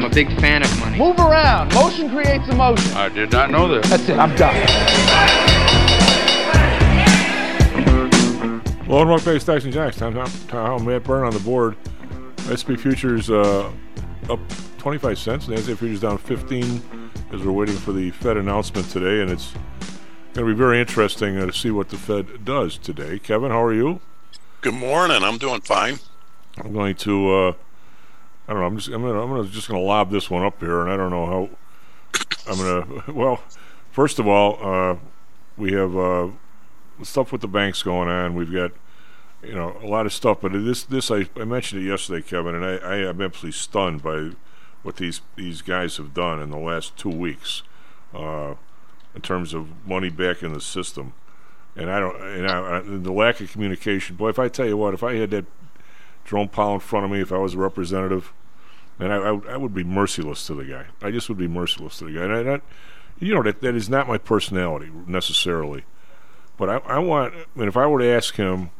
I'm a big fan of money. Move around. Motion creates emotion. I did not know this. That's it. I'm done. Well, welcome back to Stocks and Jocks. Time, time, time, Matt Byrne on the board. SP futures uh, up 25 cents. NASDAQ futures down 15 as we're waiting for the Fed announcement today, and it's going to be very interesting uh, to see what the Fed does today. Kevin, how are you? Good morning. I'm doing fine. I'm going to. Uh, I don't know. I'm just. I'm gonna. I'm gonna, just to lob this one up here, and I don't know how. I'm to. Well, first of all, uh, we have uh, stuff with the banks going on. We've got. You know a lot of stuff, but this this I, I mentioned it yesterday, Kevin, and I, I am absolutely stunned by what these these guys have done in the last two weeks, uh, in terms of money back in the system, and I don't and I, the lack of communication. Boy, if I tell you what, if I had that Jerome Powell in front of me, if I was a representative, and I, I, I would be merciless to the guy. I just would be merciless to the guy. And I, that, you know, that that is not my personality necessarily, but I, I want. Mean, if I were to ask him.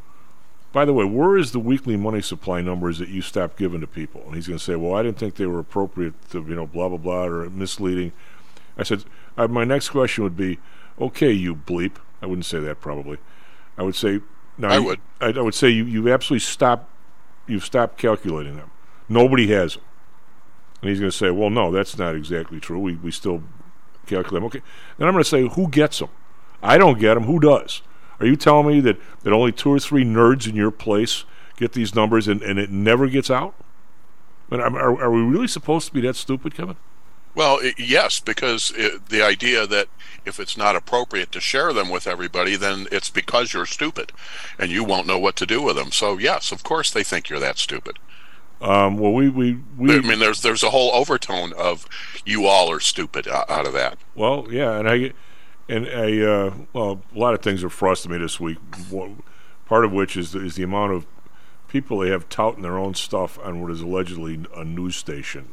By the way, where is the weekly money supply numbers that you stopped giving to people? And he's going to say, "Well, I didn't think they were appropriate to, you know, blah blah blah, or misleading." I said, uh, "My next question would be, okay, you bleep." I wouldn't say that probably. I would say, no, I you- would. I, I would say you you absolutely stop. You've stopped calculating them. Nobody has them. And he's going to say, "Well, no, that's not exactly true. We we still calculate them." Okay. Then I'm going to say, "Who gets them? I don't get them. Who does?" Are you telling me that, that only two or three nerds in your place get these numbers and, and it never gets out? Mean, are, are we really supposed to be that stupid, Kevin? Well, yes, because it, the idea that if it's not appropriate to share them with everybody, then it's because you're stupid, and you won't know what to do with them. So yes, of course they think you're that stupid. Um, well, we we, we I mean, there's there's a whole overtone of you all are stupid out of that. Well, yeah, and I, and I, uh, well, a lot of things are frustrating me this week. Part of which is the, is the amount of people they have touting their own stuff on what is allegedly a news station,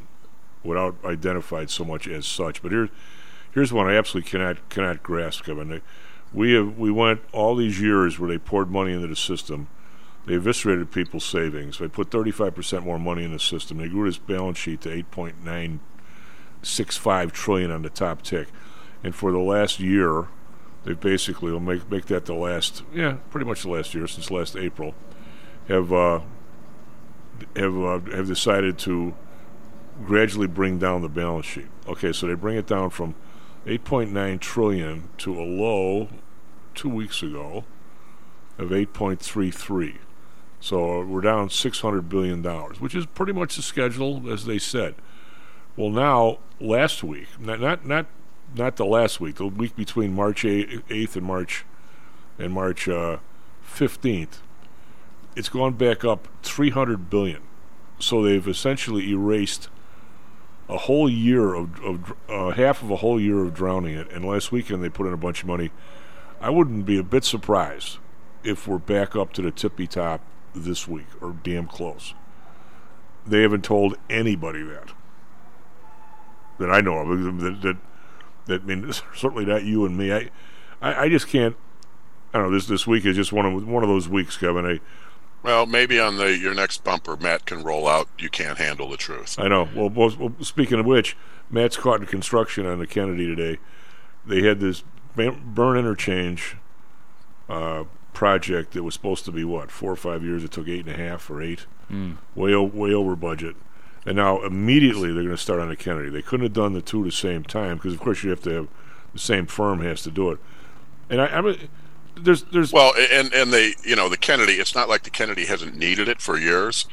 without identified so much as such. But here, here's one I absolutely cannot cannot grasp, Kevin. We have we went all these years where they poured money into the system. They eviscerated people's savings. They put 35% more money in the system. They grew this balance sheet to 8.965 trillion on the top tick. And for the last year, they've basically will make make that the last yeah, pretty much the last year since last April, have uh, have uh, have decided to gradually bring down the balance sheet. Okay, so they bring it down from 8.9 trillion to a low two weeks ago of 8.33. So we're down 600 billion dollars, which is pretty much the schedule as they said. Well, now last week, not not not, not the last week, the week between March 8th and March and March uh, 15th, it's gone back up 300 billion. So they've essentially erased a whole year of, of uh, half of a whole year of drowning it. And last weekend they put in a bunch of money. I wouldn't be a bit surprised if we're back up to the tippy top this week or damn close. They haven't told anybody that that I know of. That that, that I mean, certainly not you and me. I, I, I just can't. I don't know. This this week is just one of one of those weeks, Kevin. I Well, maybe on the your next bumper, Matt can roll out. You can't handle the truth. I know. Well, well, well, speaking of which, Matt's caught in construction on the Kennedy today. They had this Byrne interchange uh, project that was supposed to be what four or five years. It took eight and a half or eight, hmm. way o- way over budget. And now immediately they're going to start on the Kennedy. They couldn't have done the two at the same time because, of course, you have to have the same firm has to do it. And I, I mean, there's there's Well, and and they, you know, the Kennedy. It's not like the Kennedy hasn't needed it for years,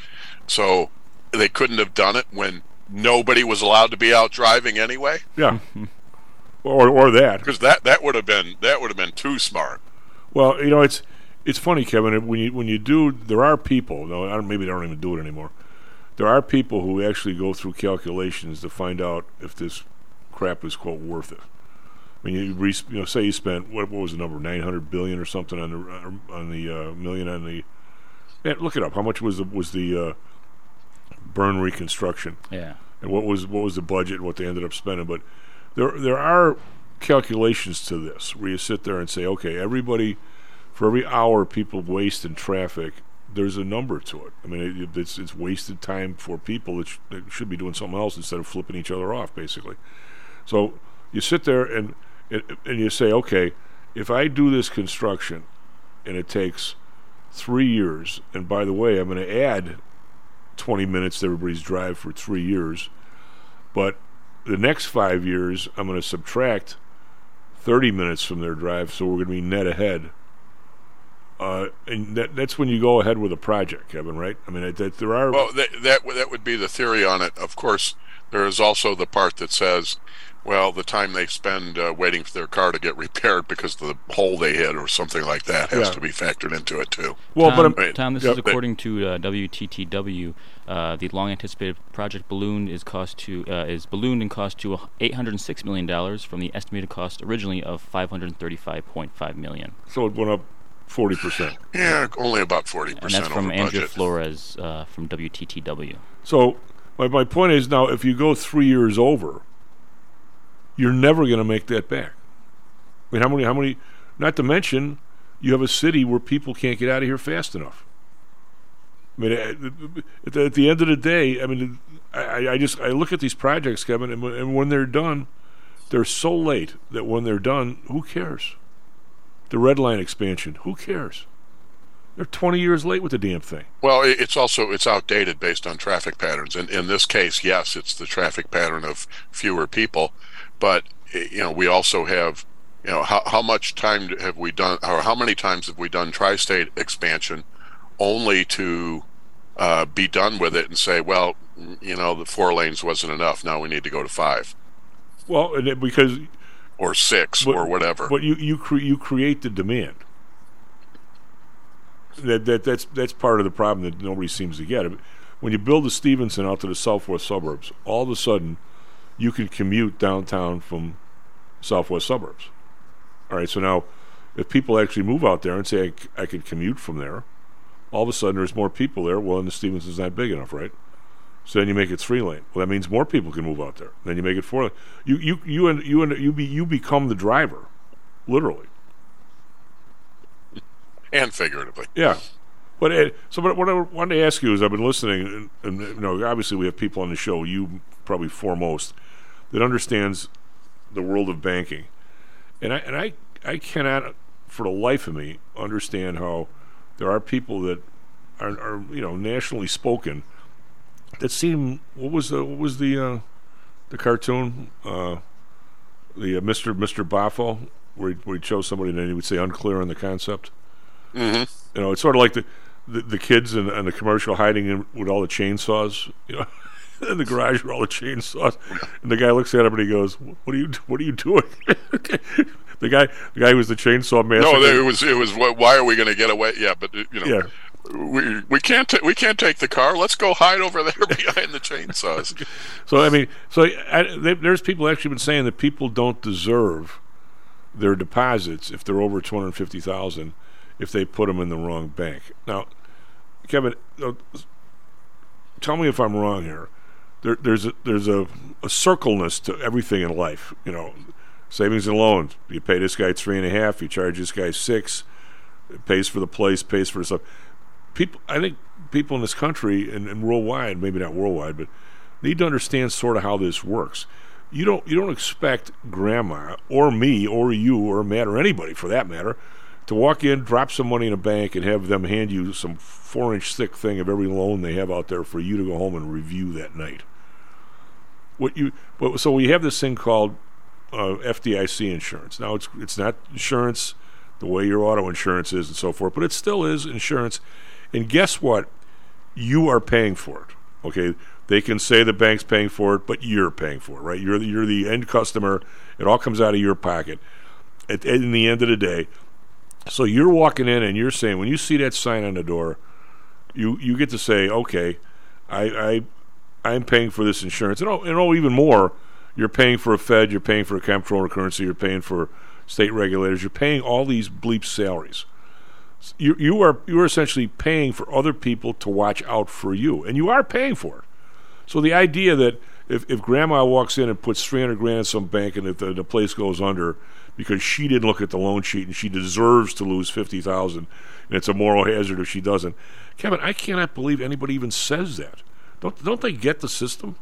so they couldn't have done it when nobody was allowed to be out driving anyway. yeah, or or that. Because that that would have been that would have been too smart. Well, you know, it's it's funny, Kevin. When you when you do, there are people. No, I don't, maybe they don't even do it anymore. There are people who actually go through calculations to find out if this crap is quote worth it. I mean, you, re, you know, say you spent what, what was the number, nine hundred billion or something on the on the uh, million on the. Yeah, look it up. How much was the was the uh, Byrne reconstruction? Yeah. and what was what was the budget and what they ended up spending. But there there are calculations to this where you sit there and say, okay, everybody for every hour people waste in traffic, there's a number to it. I mean, it, it's it's wasted time for people that, sh- that should be doing something else instead of flipping each other off, basically. So you sit there and and, and you say, okay, if I do this construction and it takes three years, and by the way, I'm going to add 20 minutes to everybody's drive for three years. But the next five years, I'm going to subtract 30 minutes from their drive, so we're going to be net ahead. Uh, and that, that's when you go ahead with a project, Kevin, right? I mean, it, that there are. Well, that, that that would be the theory on it. Of course, there is also the part that says, well, the time they spend uh, waiting for their car to get repaired because of the hole they hit or something like that has Yeah. to be factored into it too. well, Tom, but I'm, Tom, this yeah, is but- according to uh, WTTW. Uh, the long-anticipated project balloon is cost to uh, is ballooned and cost to 806 million dollars from the estimated cost originally of 535.5 million. so it went up 40%. Yeah, only about forty And that's percent from over Andrea budget. Flores uh, from WTTW. So my, my point is now, if you go three years over, you're never going to make that back. I mean, how many? How many? Not to mention, you have a city where people can't get out of here fast enough. I mean, at the, at the end of the day, I mean, I, I just I look at these projects, Kevin, and, and when they're done, they're so late that when they're done, who cares? The red line expansion, who cares? They're 20 years late with the damn thing. Well, it's also it's outdated based on traffic patterns. And in this case, yes, it's the traffic pattern of fewer people, but you know we also have you know how how much time have we done or how many times have we done tri-state expansion only to uh, be done with it and say, well, you know, the four lanes wasn't enough. Now we need to go to five Well, because or six But- or whatever. But you you cre- you create the demand. That that that's that's part of the problem that nobody seems to get. When you build the Stevenson out to the southwest suburbs, all of a sudden, you can commute downtown from southwest suburbs. All right, so now, if people actually move out there and say I, c- I could commute from there, all of a sudden there's more people there. Well, and the Stevenson's not big enough, right? So then you make it three lane. Well, that means more people can move out there. Then you make it four lane. You you you and you and you be you become the driver, literally. and figuratively. Yeah. But uh, so, but what I wanted to ask you is, I've been listening, and, and you know, obviously we have people on the show, you probably foremost, that understands the world of banking, and I and I I cannot, for the life of me, understand how there are people that are, are you know nationally spoken that seemed what was the what was the uh, the cartoon uh, the uh, Mister Mister Boffo where he, where he chose somebody and then he would say unclear on the concept. hmm You know, it's sort of like the the, the kids and, in the commercial hiding in with all the chainsaws. You know, in the garage with all the chainsaws, and the guy looks at him and he goes, "What are you? What are you doing?" the guy, the guy who was the chainsaw master. No, it was it was. Why are we going to get away? Yeah, but you know, yeah. We we can't we can't take the car. Let's go hide over there behind the chainsaws. So I mean, so I, they, there's people actually been saying that people don't deserve their deposits if they're over two hundred fifty thousand if they put them in the wrong bank. Now, Kevin, tell me if I'm wrong here. There, there's a, there's a, a circleness to everything in life. You know, savings and loans. You pay this guy three and a half. You charge this guy six. It pays for the place. Pays for stuff. People, I think people in this country and, and worldwide, maybe not worldwide, but need to understand sort of how this works. You don't you don't expect grandma or me or you or Matt or anybody for that matter to walk in, drop some money in a bank, and have them hand you some four inch thick thing of every loan they have out there for you to go home and review that night. What you but, so we have this thing called uh, FDIC insurance. Now it's it's not insurance the way your auto insurance is and so forth, but it still is insurance. And guess what? You are paying for it. Okay, they can say the bank's paying for it, but you're paying for it, right? You're the, you're the end customer. It all comes out of your pocket. At, in the end of the day, so you're walking in and you're saying when you see that sign on the door, you you get to say, okay, I I I'm paying for this insurance, and oh, and oh, even more, You're paying for a Fed, you're paying for a comptroller currency, you're paying for state regulators, you're paying all these bleep salaries. You, you are you are essentially paying for other people to watch out for you, and you are paying for it. So the idea that if, if grandma walks in and puts 300 grand in some bank and if the, the place goes under because she didn't look at the loan sheet and she deserves to lose 50,000 and it's a moral hazard if she doesn't. Kevin, I cannot believe anybody even says that. Don't don't they get the system?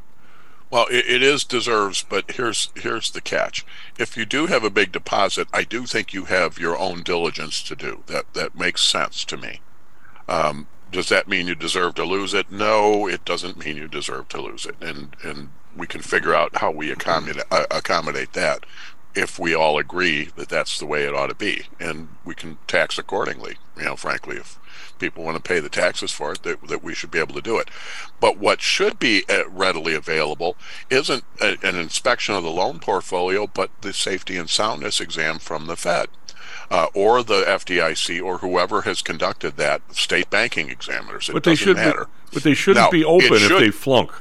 Well, it, it is deserves, but here's here's the catch. If you do have a big deposit, I do think you have your own diligence to do. That that makes sense to me. Um, does that mean you deserve to lose it? No, it doesn't mean you deserve to lose it, and and we can figure out how we accommodate uh, accommodate that if we all agree that that's the way it ought to be, and we can tax accordingly. You know, frankly, if people want to pay the taxes for it, that, that we should be able to do it. But what should be uh, readily available isn't a, an inspection of the loan portfolio, but the safety and soundness exam from the Fed. Uh, or the FDIC, or whoever has conducted that state banking examiners. It but they should matter. But they shouldn't Now, be open it if they flunk.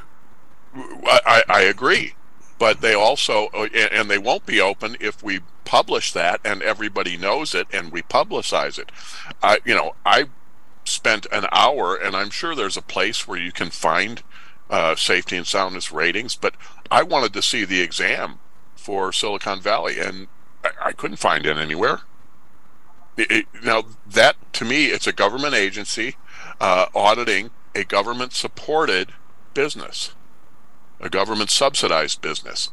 I, I agree, but they also uh, and and they won't be open if we publish that and everybody knows it and we publicize it. I you know I spent an hour and I'm sure there's a place where you can find uh, safety and soundness ratings, but I wanted to see the exam for Silicon Valley and I, I couldn't find it anywhere. It- it- now that to me it's a government agency uh, auditing a government supported business a government subsidized business.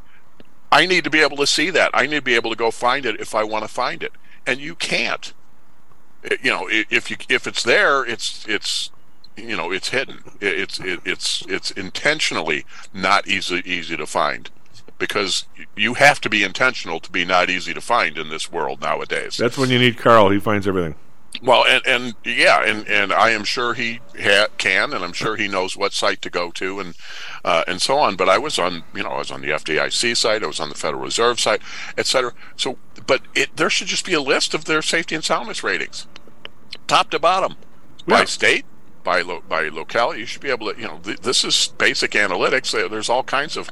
I need to be able to see that. I need to be able to go find it if I want to find it, and you can't. It- you know, if you if it's there, it's it's you know it's hidden. It's it, it's it's intentionally not easy easy to find because you have to be intentional to be not easy to find in this world nowadays. That's when you need Carl. He finds everything. Well, and, and yeah, and, and I am sure he ha- can, and I'm sure he knows what site to go to, and uh, and so on. But I was on, you know, I was on the FDIC site, I was on the Federal Reserve site, et cetera. So, but it there should just be a list of their safety and soundness ratings, top to bottom, by state, by lo- by locality. You should be able to, you know, th- this is basic analytics. There's all kinds of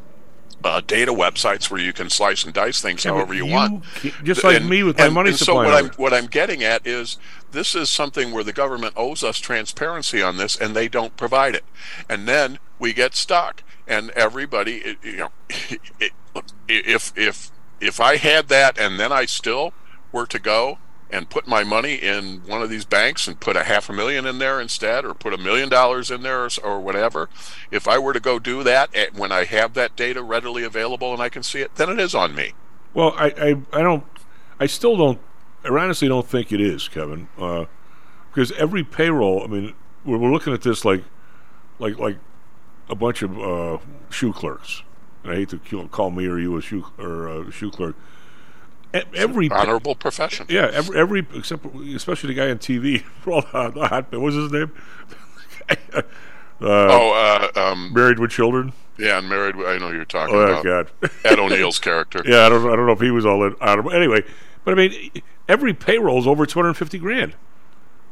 uh, data websites where you can slice and dice things Yeah, however you, you want. just like me with my money and So what I'm what I'm getting at is this is something where the government owes us transparency on this, and they don't provide it, and then we get stuck, and everybody, you know, it, if if if I had that, and then I still were to go and put my money in one of these banks and put a half a million in there instead or put a million dollars in there or, or whatever if i were to go do that eh, when i have that data readily available and i can see it then it is on me Well, I, I, I don't, I still don't, I honestly don't think it is, Kevin, uh, because every payroll. I mean, we're, we're looking at this like, like, like a bunch of uh, shoe clerks. And I hate to call me or you a shoe or a shoe clerk. Every honorable profession yeah, every, every except especially the guy on TV. for all the, the hot, what was his name? uh, oh uh, um, married with children. yeah and married i know you're talking Oh about God. ed o'neill's character Yeah, I don't, I don't know if he was all in, of anyway. But I mean, every payroll is over two hundred fifty grand.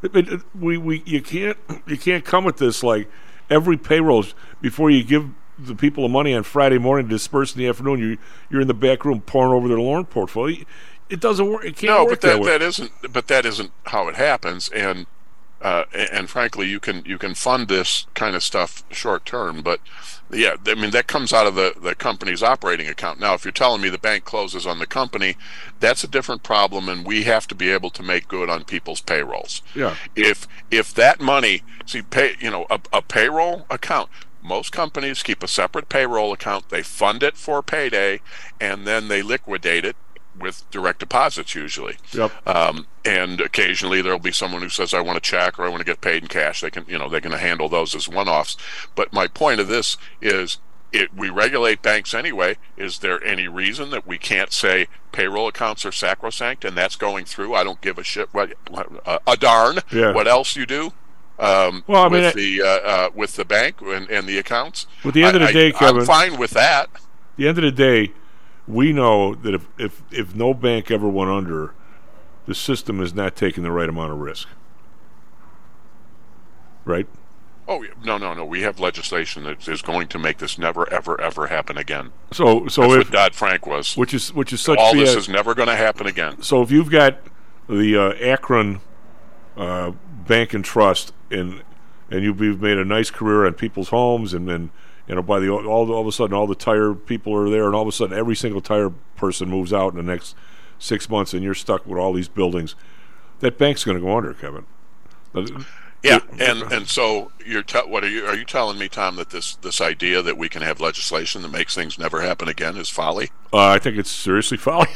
I mean, we, we you can't you can't come with this like every payroll before you give the people of money on Friday morning disperse in the afternoon. You you're in the back room pouring over their loan portfolio. It doesn't work. It can't no work but that, way. that isn't but that isn't how it happens and uh, and, and frankly you can you can fund this kind of stuff short term but yeah i mean that comes out of the the company's operating account now if you're telling me the bank closes on the company that's a different problem and we have to be able to make good on people's payrolls Yeah. if if that money see pay you know a, a payroll account most companies keep a separate payroll account they fund it for payday and then they liquidate it with direct deposits usually Yep. um, and occasionally there'll be someone who says i want a check or i want to get paid in cash they can you know they can handle those as one-offs but my point of this is it, we regulate banks anyway. Is there any reason that we can't say payroll accounts are sacrosanct and that's going through? I don't give a shit what uh, a darn Yeah. what else you do. Um, Well, I mean, with the uh, uh, with the bank and, and the accounts. At the end of the I- day, I, Kevin- I'm fine with that. the end of the day, we know that if, if, if no bank ever went under, the system is not taking the right amount of risk. Right? Oh no, no, no. We have legislation that is going to make this never, ever, ever happen again. So, so That's if what Dodd Frank was. which is which is such All this is never going to happen again. so if you've got the uh, Akron uh, Bank and Trust and and you've you've made a nice career on people's homes and then you know by the all all of a sudden all the tire people are there and all of a sudden every single tire person moves out in the next six months and you're stuck with all these buildings. That bank's going to go under Kevin. Yeah, and and so you're te- what are you are you telling me, Tom, that this this idea that we can have legislation that makes things never happen again is folly? uh, I think it's seriously folly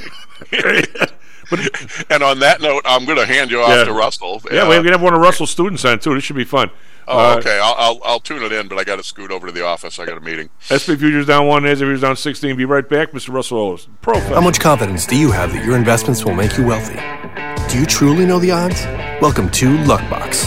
but And on that note, I'm going to hand you off Yeah. to Russell. yeah Uh, we're going to have one of Russell's students on too this should be fun Oh, Uh, okay. I'll, I'll I'll tune it in, but I got to scoot over to the office. I got a meeting. SP futures down one, NASDAQ futures down 16. Be right back, Mr. Russell Ellis. Professor. How much confidence do you have that your investments will make you wealthy? Do you truly know the odds? Welcome to Luckbox,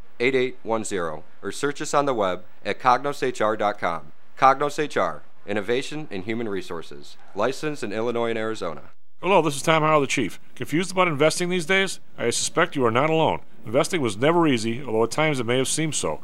8810 or search us on the web at cognoshr.com. Cognos HR, Innovation in Human Resources, licensed in Illinois and Arizona. Hello, this is Tom Howell, the Chief. Confused about investing these days? I suspect you are not alone. Investing was never easy, although at times it may have seemed so.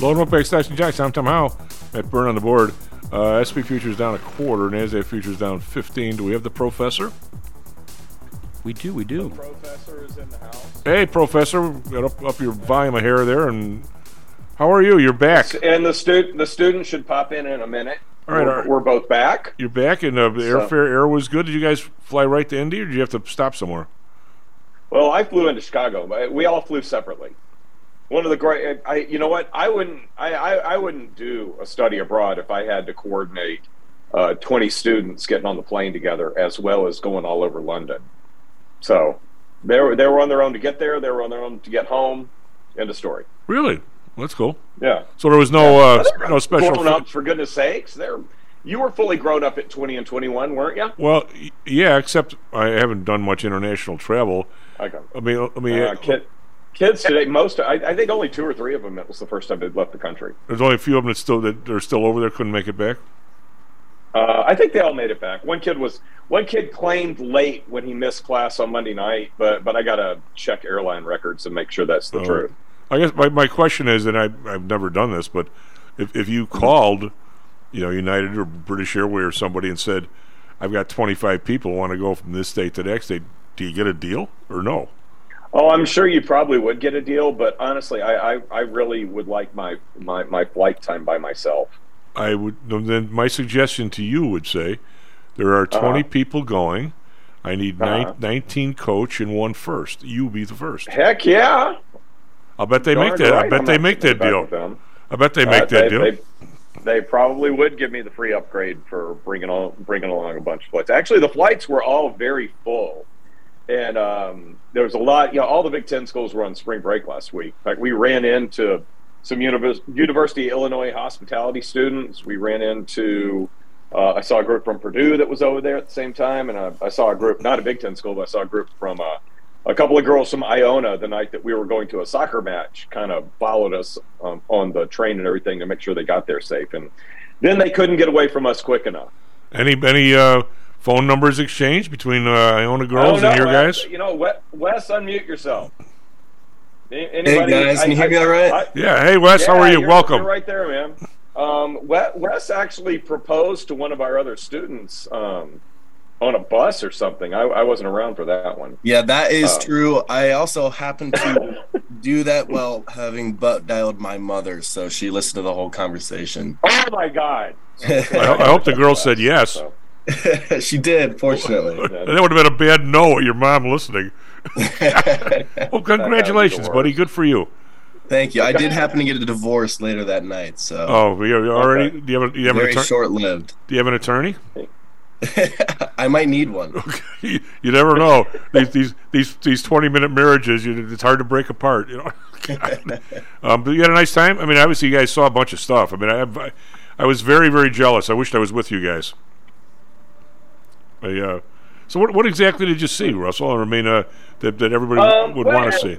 Load up by Station Jackson. I'm Tom Howe. At Burn on the board. Uh, SP futures down a quarter. NASDAQ futures down 15. Do we have the professor? We do, we do. Professor is in the house. Hey, professor. Got up, up your volume of hair there. And how are you? You're back. And the student, the student should pop in in a minute. All right, we're, all right. we're both back. You're back, and uh, the So- airfare air was good. Did you guys fly right to Indy, or did you have to stop somewhere? Well, I flew into Chicago, but we all flew separately. One of the great, I, you know what? I wouldn't, I, I, I wouldn't do a study abroad if I had to coordinate uh, 20 students getting on the plane together, as well as going all over London. So, They were they were on their own to get there. They were on their own to get home. End of story. Really? Well, that's cool. Yeah. So there was no uh, They're no special. grown ups for goodness sakes. They're you were fully grown up at twenty and twenty one, weren't you? Well, yeah, except I haven't done much international travel. Okay. I mean, I mean, Uh, kid, kids today, most I, I think only two or three of them. It was the first time they'd left the country. there's only a few of them that still that are still over there couldn't make it back. Uh, I think they all made it back. One kid was one kid claimed late when he missed class on Monday night, but but I got to check airline records and make sure that's the Oh. truth. I guess my, my question is, and I, I've never done this, but if, if you called, you know, United or British Airways or somebody and said, I've got 25 people who want to go from this state to the next state, do you get a deal or no? Oh, I'm sure you probably would get a deal, but honestly, I, I, I really would like my, my, my flight time by myself. I would, then my suggestion to you would say, there are 20 Uh-huh. people going. I need Uh-huh. 19 coach and one first. You be the first. Heck yeah! I'll bet they make Darn that. I bet I'm they make that deal. I bet they Uh, make that they, deal. They, they probably would give me the free upgrade for bringing on bringing along a bunch of flights. Actually, the flights were all very full, and um, there was a lot. You know, all the Big Ten schools were on spring break last week. In fact, we ran into some univers- University Illinois hospitality students. We ran into. Uh, I saw a group from Purdue that was over there at the same time, and I, I saw a group, not a Big Ten school, but I saw a group from uh, a couple of girls from Iona the night that we were going to a soccer match kind of followed us um, on the train and everything to make sure they got there safe. And then they couldn't get away from us quick enough. Any any uh, phone numbers exchanged between uh, Iona girls Oh, and your Wes, guys? You know, Wes, Wes unmute yourself. A- Hey Anybody, guys, can you hear me all right? Yeah. Hey Wes, how are you? you're- Welcome. You're right there, man. Um, Wes, Wes actually proposed to one of our other students um, on a bus or something. I, I wasn't around for that one. Yeah, that is Oh. true. I also happened to do that while having butt dialed my mother, so she listened to the whole conversation. Oh my God! I, I hope the girl said yes. she did, fortunately. that would have been a bad no at your mom listening. well, congratulations, buddy. Good for you. Thank you. I did happen to get a divorce later that night, so Oh, you you already? Do you have, a, do you have an very attorney? short-lived. Do you have an attorney? I might need one. you, you never know. these these these these twenty minute marriages, you, it's hard to break apart. You know. um, but you had a nice time. I mean, obviously, you guys saw a bunch of stuff. I mean, I I, I was very very jealous. I wished I was with you guys. I, uh, so what what exactly did you see, Russell? I mean, uh, that that everybody Um, would well, want to see.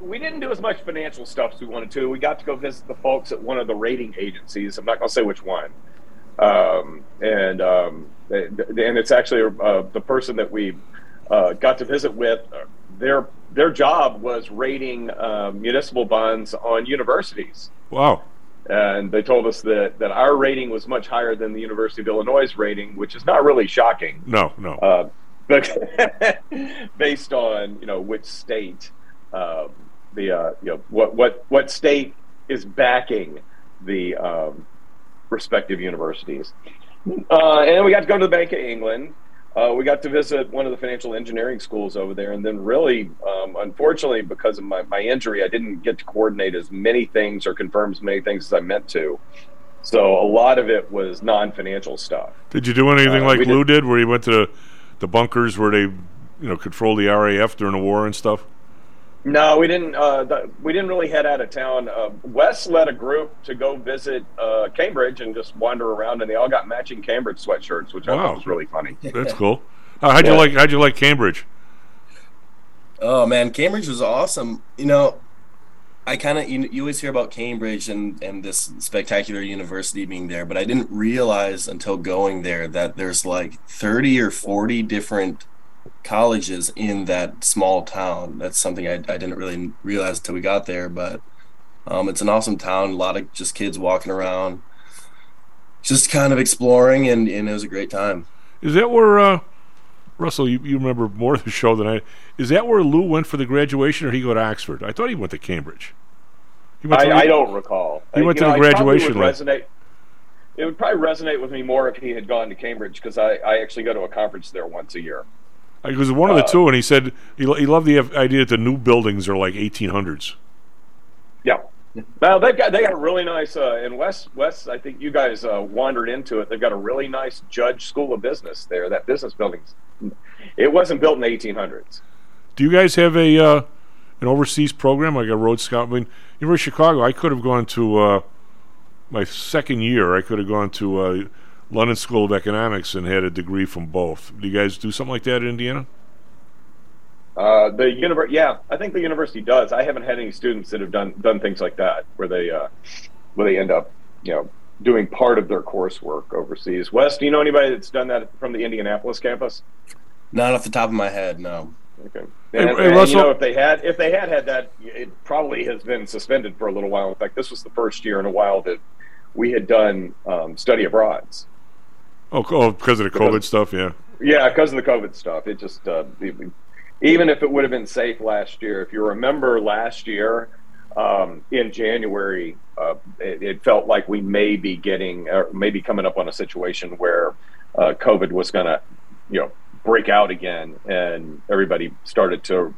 We didn't do as much financial stuff as we wanted to. We got to go visit the folks at one of the rating agencies. I'm not going to say which one. Um, and um, and and it's actually uh, the person that we uh, got to visit with. uh, Their their job was rating uh, municipal bonds on universities. Wow. And they told us that, that our rating was much higher than the University of Illinois' rating, which is not really shocking. No, no. Uh, but based on you know which state, um, the uh, you know what what what state is backing the um, respective universities, uh, and then we got to go to the Bank of England. Uh, we got to visit one of the financial engineering schools over there, and then really, um, unfortunately, because of my, my injury, I didn't get to coordinate as many things or confirm as many things as I meant to. So a lot of it was non-financial stuff. Did you do anything Uh, like Lou did, where he went to the bunkers where they, you know, controlled the RAF during the war and stuff? No, we didn't. Uh, the, we didn't really head out of town. Uh, Wes led a group to go visit uh, Cambridge and just wander around, and they all got matching Cambridge sweatshirts, which I thought was really funny. That's cool. Uh, how'd you like? How'd you like Cambridge? Oh man, Cambridge was awesome. You know, I kind of you, you always hear about Cambridge and and this spectacular university being there, but I didn't realize until going there that there's like 30 or 40 different colleges in that small town. That's something I, I didn't really realize until we got there, but um, it's an awesome town. A lot of just kids walking around, just kind of exploring, and, and it was a great time. Is that where uh, Russell? You, you remember more of the show than I. Is that where Lou went for the graduation, or did he go to Oxford? I thought he went to Cambridge. He went I, to- I don't recall. He went You to know, the graduation resonate. It would probably resonate with me more if he had gone to Cambridge because I, I actually go to a conference there once a year. He was one of the uh, two, and he said he, he loved the idea that the new buildings are like 1800s. Yeah. Now they've got they got a really nice uh, in West West. I think you guys uh, wandered into it. They've got a really nice Judge School of Business there. That business building, it wasn't built in the 1800s. Do you guys have a uh, an overseas program like a road scout? I mean, University of Chicago. I could have gone to uh, my second year. I could have gone to uh, London School of Economics and had a degree from both. Do you guys do something like that in Indiana? Uh, the univer- yeah, I think the university does. I haven't had any students that have done done things like that, where they uh, where they end up, you know, doing part of their coursework overseas. Wes, do you know anybody that's done that from the Indianapolis campus? Not off the top of my head, no. Okay. Hey, And, hey, and, Russell- you know, if they had if they had had that, it probably has been suspended for a little while. In fact, this was the first year in a while that we had done um, study abroads. Oh, oh, because of the COVID Because- stuff. Yeah. Yeah, because of the COVID stuff. It just uh, even if it would have been safe last year. If you remember last year um, in January, uh, it, it felt like we may be getting, uh, maybe coming up on a situation where uh, COVID was going to, you know, break out again, and everybody started to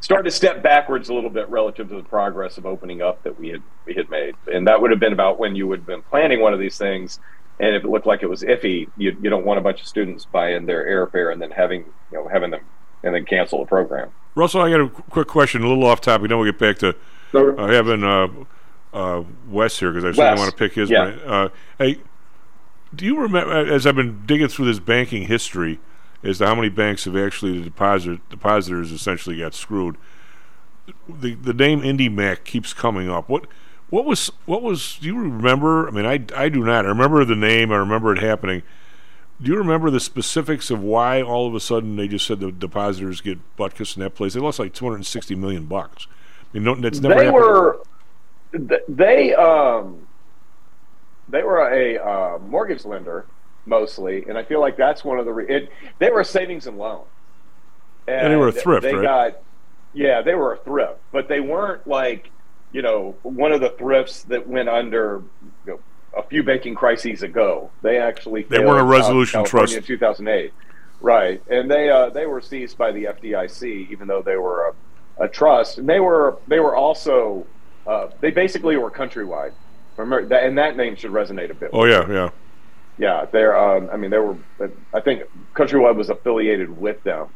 started to step backwards a little bit relative to the progress of opening up that we had we had made, and that would have been about when you would have been planning one of these things. And if it looked like it was iffy, you, you don't want a bunch of students buying their airfare and then having you know having them and then cancel the program. Russell, I got a quick question, a little off topic. Then we'll get back to uh, having uh, uh, Wes here because I certainly want to pick his yeah. brain. Uh, hey, do you remember as I've been digging through this banking history as to how many banks have actually the deposit depositors essentially got screwed? The the name IndyMac keeps coming up. What what was what was? Do you remember? I mean, I I do not. I remember the name. I remember it happening. Do you remember the specifics of why all of a sudden they just said the depositors get butt kissed in that place? They lost like 260 million bucks. I mean, no, that's never they happened. were they um they were a uh, mortgage lender mostly, and I feel like that's one of the re- it, they were a savings and loan. And they were a thrift, They right? got yeah, they were a thrift, but they weren't like you know one of the thrifts that went under you know, a few banking crises ago. They actually They weren't a resolution California trust. in 2008, right? And they uh, they were seized by the FDIC, even though they were a, a trust. And they were they were also uh, they basically were countrywide. Remember that, and that name should resonate a bit. Oh yeah, yeah. Yeah, they're. Um, I mean, they were. I think Countrywide was affiliated with them,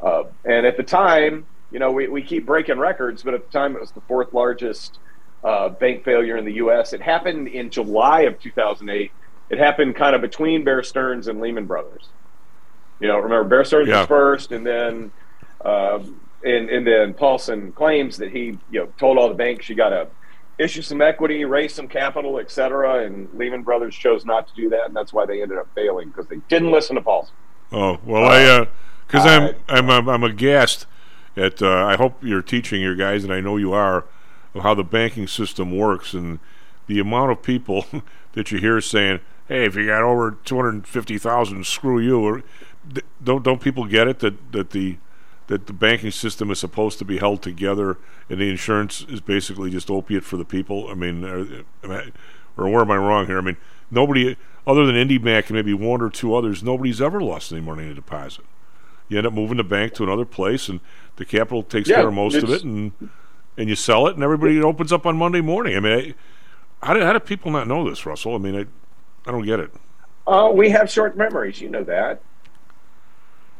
uh, and at the time, you know, we, we keep breaking records, but at the time, it was the fourth largest uh, bank failure in the U.S. It happened in July of 2008. It happened kind of between Bear Stearns and Lehman Brothers. You know, remember Bear Stearns Yeah. was first, and then um, and and then Paulson claims that he you know told all the banks you got to issue some equity, raise some capital, et cetera, and Lehman Brothers chose not to do that, and that's why they ended up failing because they didn't listen to Paulson. Oh well, I because I'm I'm I'm I'm aghast at. Uh, I hope you're teaching your guys, and I know you are, of how the banking system works and the amount of people that you hear saying, "Hey, if you got over two hundred fifty thousand, screw you." Or don't don't people get it that that the that the banking system is supposed to be held together, and the insurance is basically just opiate for the people. I mean, am I- or where am I wrong here? I mean, nobody other than IndyMac and maybe one or two others, nobody's ever lost any money in a deposit. You end up moving the bank to another place, and the capital takes Yeah, care of most of it, and and you sell it, and everybody opens up on Monday morning. I mean, I, how do how do people not know this, Russell? I mean, I I don't get it. Uh, we have short memories, you know that.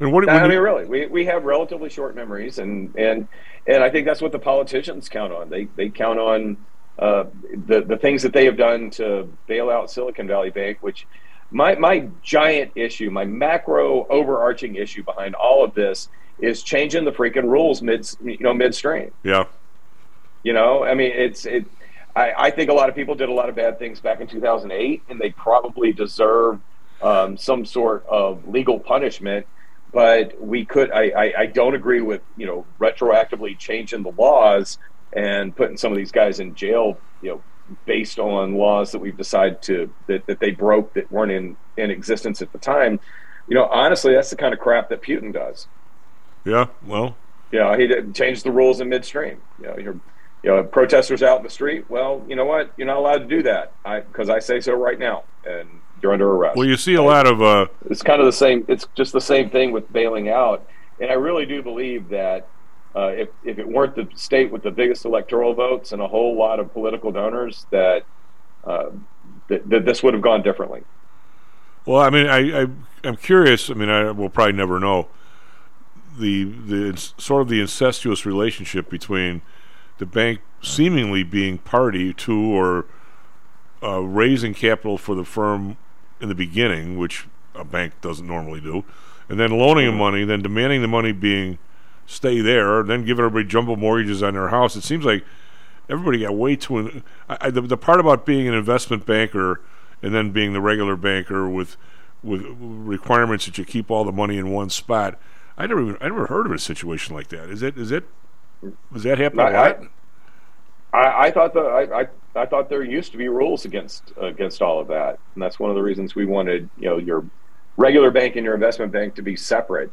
And what? I mean, you- really, we, we have relatively short memories, and and and I think that's what the politicians count on. They they count on uh, the the things that they have done to bail out Silicon Valley Bank. Which my my giant issue, my macro overarching issue behind all of this is changing the freaking rules mid you know midstream. yeah, You know, I mean, it's it. I, I think a lot of people did a lot of bad things back in 2008, and they probably deserve um, some sort of legal punishment. But we could. I, I, I don't agree with you know retroactively changing the laws and putting some of these guys in jail. You know, based on laws that we've decided to that, that they broke that weren't in in existence at the time. You know, honestly, that's the kind of crap that Putin does. Yeah. Well, You know, he didn't change the rules in midstream. You know, you're, you know, protesters out in the street. Well, you know what? You're not allowed to do that. I because I say so right now, and you're under arrest. well, you see a lot of uh, it's kind of the same. It's just the same thing with bailing out, and I really do believe that uh, if if it weren't the state with the biggest electoral votes and a whole lot of political donors, that uh, that, that this would have gone differently. Well, I mean, I, I I'm curious. I mean, I will probably never know. The the sort of the incestuous relationship between the bank seemingly being party to or uh, raising capital for the firm in the beginning, which a bank doesn't normally do, and then loaning them money, then demanding the money being stay there, then giving everybody jumbo mortgages on their house. It seems like everybody got way too. In, I, the, the part about being an investment banker and then being the regular banker with with requirements that you keep all the money in one spot. I never even I never heard of a situation like that. Is it is it does that happen a I, lot? I, I thought the I, I, I thought there used to be rules against against all of that, and that's one of the reasons we wanted you know your regular bank and your investment bank to be separate,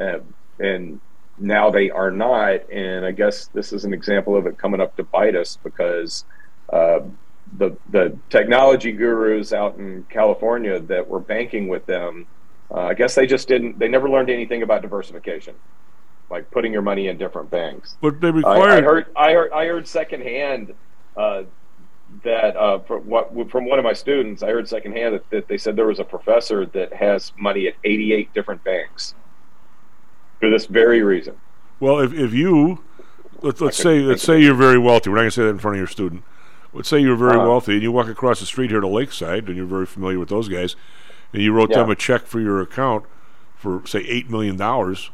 uh, and now they are not. And I guess this is an example of it coming up to bite us because uh, the the technology gurus out in California that were banking with them, uh, I guess they just didn't. They never learned anything about diversification, like putting your money in different banks. But they I, I heard I heard I heard secondhand uh, that uh, from what from one of my students, I heard secondhand that, that they said there was a professor that has money at 88 different banks for this very reason. Well, if, if you let's let's say let's say you're very wealthy. We're not going to say that in front of your student. Let's say you're very Uh-huh. wealthy and you walk across the street here to Lakeside, and you're very familiar with those guys, and you wrote them a check for your account for say eight million dollars.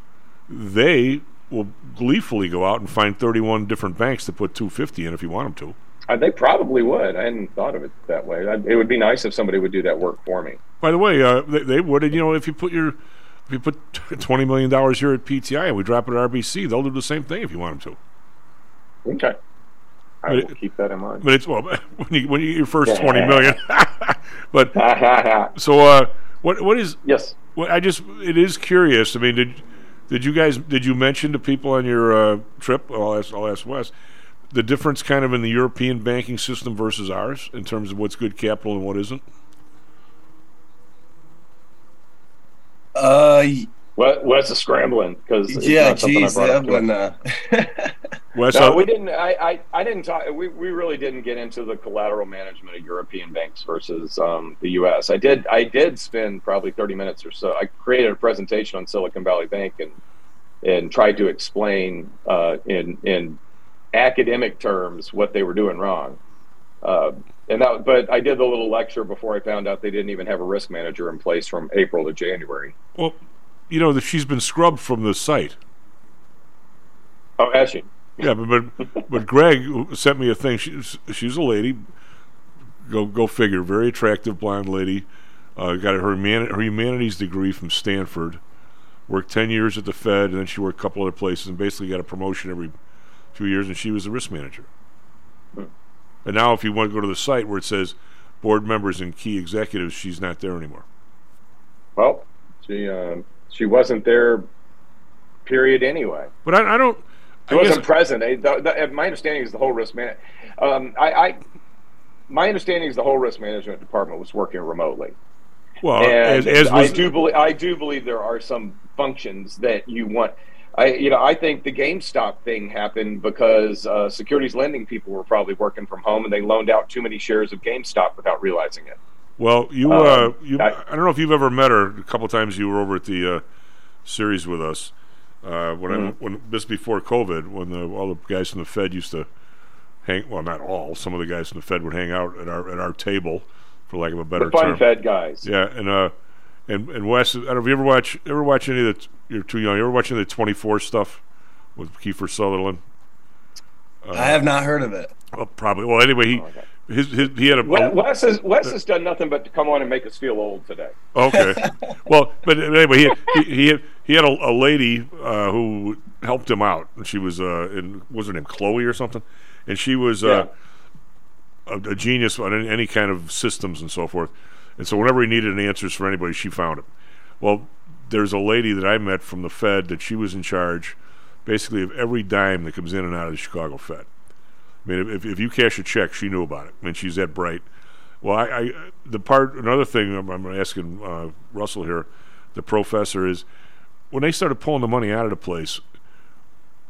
They will gleefully go out and find 31 different banks to put 250 in if you want them to. Uh, they probably would. I hadn't thought of it that way. I, it would be nice if somebody would do that work for me. By the way, uh, they, they would. And you know, if you put your if you put 20 million dollars here at PTI and we drop it at RBC, they'll do the same thing if you want them to. Okay. I But will it- keep that in mind. But it's well when you when you get your first 20 million. But so uh, what what is yes? What I just it is curious. I mean, did did you guys did you mention to people on your uh, trip? I'll ask I'll ask Wes the difference kind of in the European banking system versus ours in terms of what's good capital and what isn't. Uh, What Wes is scrambling because yeah, not something I geez, brought that one. Uh, Wes, no, we didn't. I, I, I didn't talk. We, we really didn't get into the collateral management of European banks versus um, the U.S. I did. I did spend probably thirty minutes or so. I created a presentation on Silicon Valley Bank and and tried to explain uh, in in academic terms what they were doing wrong. Uh, and that, but I did the little lecture before I found out they didn't even have a risk manager in place from April to January. Well, you know that she's been scrubbed from the site. Oh, has she? Yeah, but but, but Greg sent me a thing. She's she's a lady. Go go figure. Very attractive blonde lady. Uh, got her her humanities degree from Stanford. Worked ten years at the Fed, and then she worked a couple other places, and basically got a promotion every few years. And she was a risk manager. And now, if you want to go to the site where it says board members and key executives, she's not there anymore. Well, she um, she wasn't there. Period. Anyway. But I, I don't. She I wasn't guess- present. Eh, the- the- my understanding is the whole risk man. Um, I, I, my understanding is the whole risk management department was working remotely. Well, and as, as I do believe I do believe there are some functions that you want. I you know I think the GameStop thing happened because uh, securities lending people were probably working from home and they loaned out too many shares of GameStop without realizing it. Well, you, Um, uh, you I- I, don't know if you've ever met her. A couple times you were over at the uh, series with us uh, when I, Mhm. when this before COVID, when the, all the guys from the Fed used to hang. Well, not all. Some of the guys from the Fed would hang out at our at our table, for lack of a better The fun term. Fed guys. Yeah, and uh, and and Wes, I don't know if you ever watch ever watch any of the. You're too young. You ever watch any of the 24 stuff with Kiefer Sutherland? Uh, I have not heard of it. Well, probably. Well, anyway, he his, his he had a, Wes, has, Wes has done nothing but to come on and make us feel old today. Okay. well, but anyway, he he he had, he had a, a lady uh, who helped him out, and she was uh, in was her name Chloe or something, and she was uh, a, a genius on any, any kind of systems and so forth. And so whenever he needed answers for anybody, she found him. Well, there's a lady that I met from the Fed that she was in charge, basically of every dime that comes in and out of the Chicago Fed. I mean, if, if you cash a check, she knew about it. I mean, she's that bright. Well, I, I the part another thing I'm, I'm asking uh, Russell here, the professor is when they started pulling the money out of the place,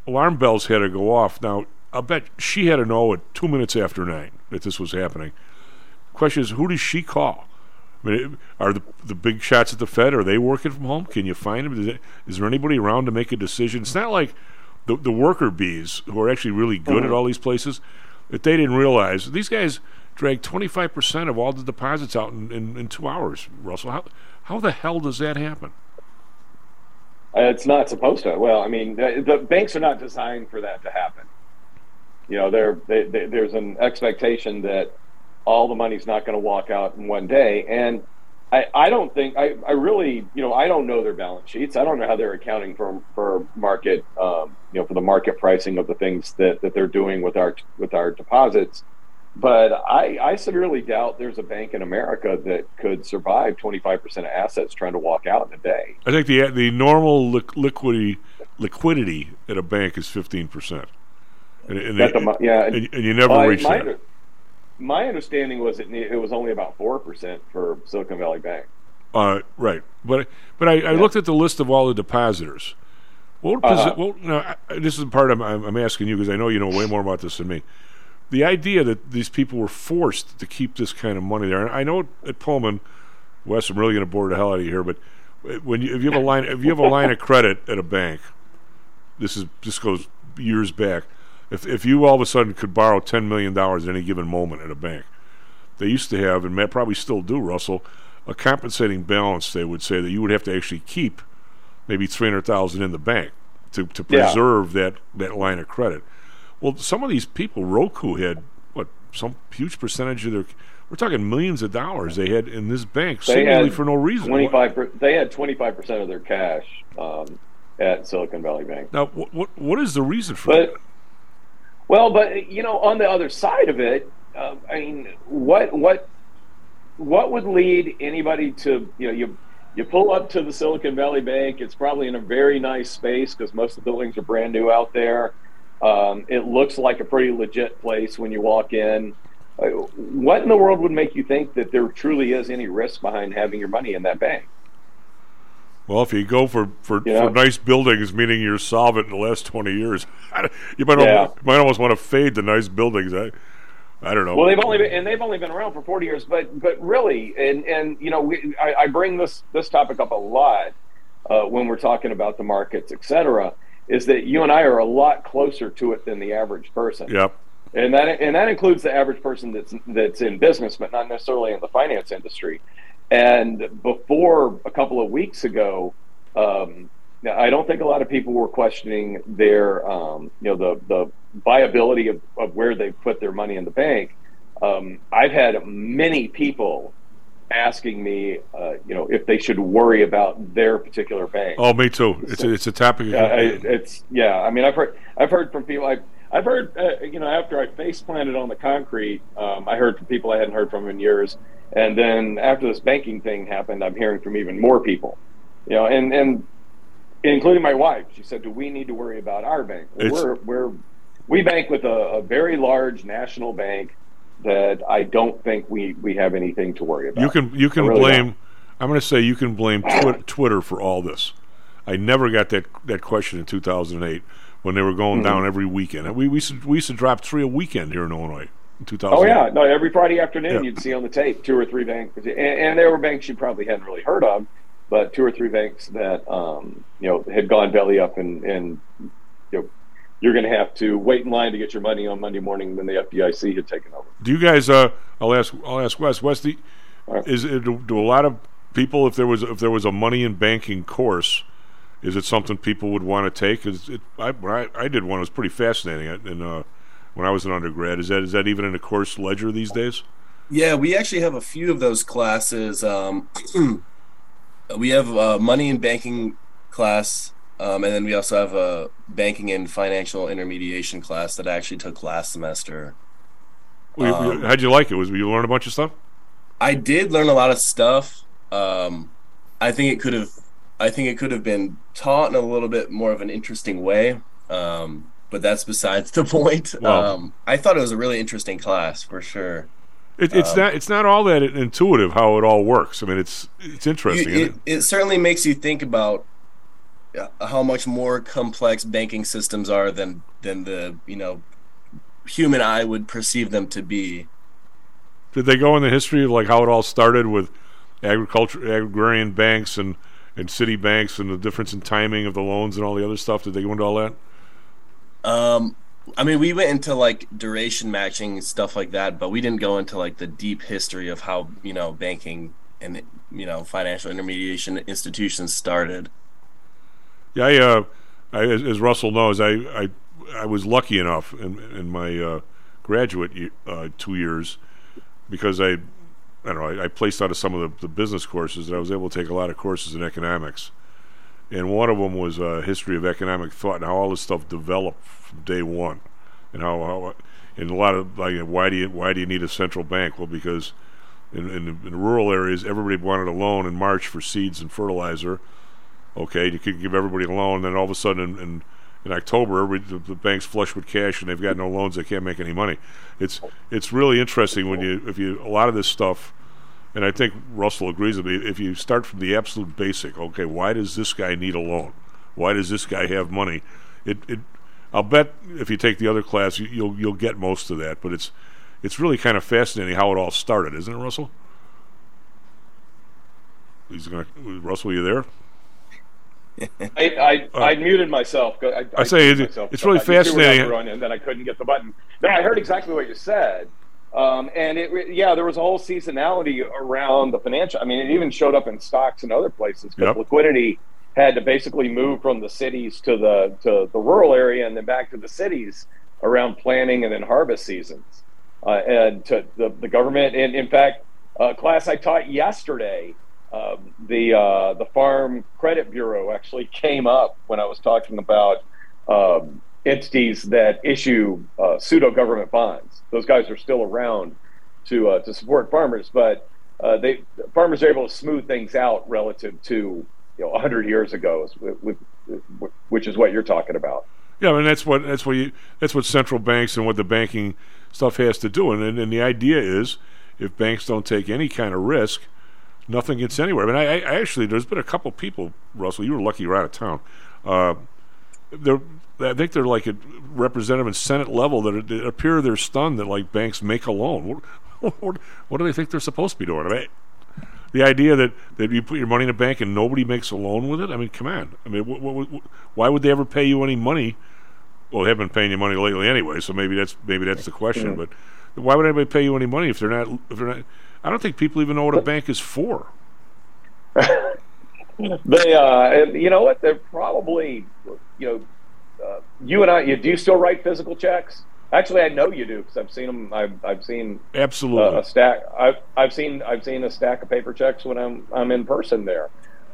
alarm bells had to go off. Now I'll bet she had to know at two minutes after nine that this was happening. Question is, who does she call? I mean, are the the big shots at the Fed are they working from home? Can you find them? It, is there anybody around to make a decision? It's not like the the worker bees who are actually really good at Mhm. all these places that they didn't realize these guys drag twenty five percent of all the deposits out in, in, in two hours. Russell, how how the hell does that happen? Uh, It's not supposed to. Well, I mean, the, the banks are not designed for that to happen. You know, there they, they, there's an expectation that all the money's not going to walk out in one day, and I, I don't think I, I really you know I don't know their balance sheets. I don't know how they're accounting for for market um, you know for the market pricing of the things that, that they're doing with our with our deposits. But I, I severely doubt there's a bank in America that could survive 25% of assets trying to walk out in a day. I think the the normal liq- liquidity liquidity at a bank is fifteen percent, and, and, they- the yeah, and, and you never my, reach that. My understanding was it, it was only about four percent for Silicon Valley Bank. Uh, right, but but I, I looked at the list of all the depositors. What, posi- what no, I, this is the part I'm, I'm I'm asking you because I know you know way more about this than me. The idea that these people were forced to keep this kind of money there, and I know at Pullman, Wes, I'm really going to bore the hell out of you here, but when you, if you have a line if you have a line of credit at a bank, this is this goes years back. If if you all of a sudden could borrow ten million dollars at any given moment at a bank, they used to have, and may- probably still do, Russell, a compensating balance. They would say that you would have to actually keep maybe three hundred thousand in the bank to to Yeah. preserve that that line of credit. Well, some of these people, Roku had what some huge percentage of their. We're talking millions of dollars they had in this bank, They seemingly for no reason. Twenty five. They had twenty five percent of their cash um, at Silicon Valley Bank. Now, what, what what is the reason for But that? Well, but you know, on the other side of it, uh, I mean, what what what would lead anybody to you know you you pull up to the Silicon Valley Bank. It's probably in a very nice space because most of the buildings are brand new out there. Um, it looks like a pretty legit place when you walk in. Uh, what in the world would make you think that there truly is any risk behind having your money in that bank? Well, if you go for for, for nice buildings, meaning you're solvent in the last twenty years, you might Yeah. almost, might almost want to fade the nice buildings. I I don't know. Well, they've only been, and they've only been around for forty years, but but really, and and you know, we, I, I bring this this topic up a lot uh, when we're talking about the markets, et cetera. Is that you and I are a lot closer to it than the average person. Yep. and that and that includes the average person that's that's in business, but not necessarily in the finance industry. And before a couple of weeks ago, um, I don't think a lot of people were questioning their um, you know the the viability of, of where they put their money in the bank. Um, I've had many people asking me, uh, you know, if they should worry about their particular bank. Oh, me too. It's a, it's a topic. Yeah, it's yeah. I mean, I've heard I've heard from people. I've I've heard uh, you know after I face planted on the concrete, um, I heard from people I hadn't heard from in years, and then after this banking thing happened, I'm hearing from even more people. You know, and and including my wife. She said, "Do we need to worry about our bank? Well, we're we're we bank with a, a very large national bank." That I don't think we, we have anything to worry about. You can you can really blame. don't. I'm going to say you can blame Twi- Twitter for all this. I never got that that question in 2008 when they were going Mhm. down every weekend. And we we used, to, we used to drop three a weekend here in Illinois in 2008. Oh yeah, no. Every Friday afternoon, Yeah. you'd see on the tape two or three banks, and, and there were banks you probably hadn't really heard of, but two or three banks that um, you know had gone belly up, and and you know you're going to have to wait in line to get your money on Monday morning when the FDIC had taken over. Do you guys? Uh, I'll ask. I'll ask Wes. Wes, the, is it, do, do a lot of people, if there was if there was a money in banking course, is it something people would want to take? Is it? I, I I did one. It was pretty fascinating. And uh, when I was an undergrad, is that is that even in a course ledger these days? Yeah, we actually have a few of those classes. Um, we have a money and banking class, um, and then we also have a banking and financial intermediation class that I actually took last semester. Well, Um, How'd you like it? Was you learn a bunch of stuff? I did learn a lot of stuff. Um, I think it could have, I think it could have been taught in a little bit more of an interesting way. Um, but that's besides the point. Wow. Um, I thought it was a really interesting class for sure. It, it's Um, not. It's not all that intuitive how it all works. I mean, it's it's interesting. You- isn't it, it certainly makes you think about uh, how much more complex banking systems are than than the you know human eye would perceive them to be. Did they go in the history of like how it all started with agriculture, agrarian banks, and and city banks, and the difference in timing of the loans and all the other stuff? Did they go into all that? Um, I mean, we went into like duration matching stuff like that, but we didn't go into like the deep history of how you know banking and you know financial intermediation institutions started. Yeah, I, uh, I, as, as Russell knows, I, I I was lucky enough in in my uh, graduate uh, two years because I I don't know I, I placed out of some of the, the business courses and I was able to take a lot of courses in economics, and one of them was uh, history of economic thought and how all this stuff developed from day one, and how, how and a lot of like why do you why do you need a central bank? Well, because in, in, in rural areas everybody wanted a loan in March for seeds and fertilizer. Okay, you could give everybody a loan, and then all of a sudden in, in in October, the, the bank's flush with cash and they've got no loans, they can't make any money. It's it's really interesting when you if you a lot of this stuff, and I think Russell agrees with me. If you start from the absolute basic, okay, why does this guy need a loan? Why does this guy have money? It it I'll bet if you take the other class, you, you'll you'll get most of that. But it's it's really kind of fascinating how it all started, isn't it, Russell? He's gonna Russell, you there? I, I, uh, I muted myself. I, I say it- myself. it's really I I fascinating. and then I couldn't get the button. No, I heard exactly what you said. Um, and it, yeah, there was a whole seasonality around the financial. I mean, it even showed up in stocks and other places because Yep. liquidity had to basically move from the cities to the to the rural area and then back to the cities around planting and then harvest seasons. Uh, and to the, the government, and in fact, a class I taught yesterday, um, the uh, the Farm Credit Bureau actually came up when I was talking about um, entities that issue uh, pseudo government bonds. Those guys are still around to uh, to support farmers, but uh, they farmers are able to smooth things out relative to you know 100 years ago, which is what you're talking about. Yeah, I mean that's what that's what you that's what central banks and what the banking stuff has to do, and and, and the idea is if banks don't take any kind of risk, nothing gets anywhere. I mean, I, I actually there's been a couple people, Russell. You were lucky you're out of town. They're I think they're like at representative and senate level that it, appear they're stunned that like banks make a loan. What, what, what do they think they're supposed to be doing? I mean, the idea that, that you put your money in a bank and nobody makes a loan with it. I mean, come on. I mean, wh- wh- wh- why would they ever pay you any money? Well, they haven't been paying you money lately anyway, so maybe that's maybe that's the question. But why would anybody pay you any money if they're not if they're not? I don't think people even know what a bank is for. They, uh, you know what? They're probably, you know, uh, you and I. You, do you still write physical checks? Actually, I know you do because I've seen them. I've, I've seen Absolutely. uh, a stack. I've, I've seen I've seen a stack of paper checks when I'm I'm in person there.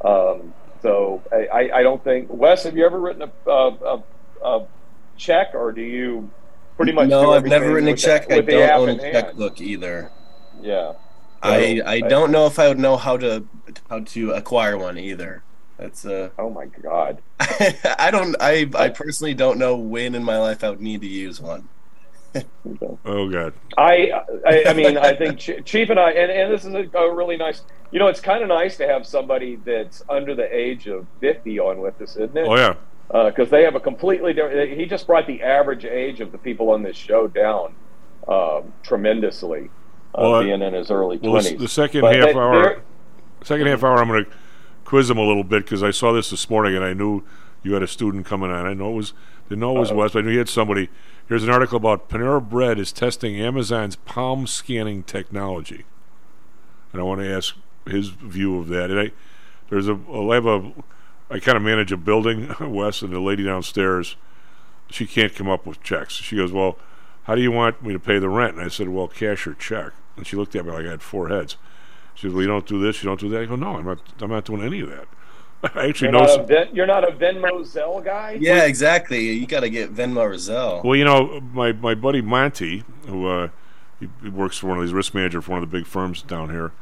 Um, so I, I, I don't think Wes. Have you ever written a, a, a, a check, or do you pretty much? no, do I've never written a with the- check. I don't own a in hand? checkbook either. Yeah. I So, I don't know if I would know how to how to acquire one either. That's uh. Oh my god. I don't. I I personally don't know when in my life I would need to use one. Oh God. I, I, I mean, I think Ch- Chief and I, and, and this is a, a really nice. You know, it's kind of nice to have somebody that's under the age of fifty on with us, isn't it? Oh yeah. Because they have a completely different. He just brought the average age of the people on this show down um, tremendously, uh, Well, uh, being in his early Well, the, twenties. the second half hour, second half hour, I'm going to quiz him a little bit because I saw this this morning and I knew you had a student coming on. I know it was didn't know it was. Wes, but I knew you had somebody. Here's an article about Panera Bread is testing Amazon's palm scanning technology, and I want to ask his view of that. And I there's a I have a I kind of manage a building, Wes, and the lady downstairs, she can't come up with checks. She goes, well. How do you want me to pay the rent? And I said, well, cash or check. And she looked at me like I had four heads. She said, well, you don't do this, you don't do that. I go, no, I'm not. I'm not doing any of that. I actually You're know. not, some- a Ven- you're not a Venmo Zelle guy. Yeah, exactly. You got to get Venmo or Zelle. Well, you know, my, my buddy Monty, who uh, he, he works for one of these risk manager for one of the big firms down here.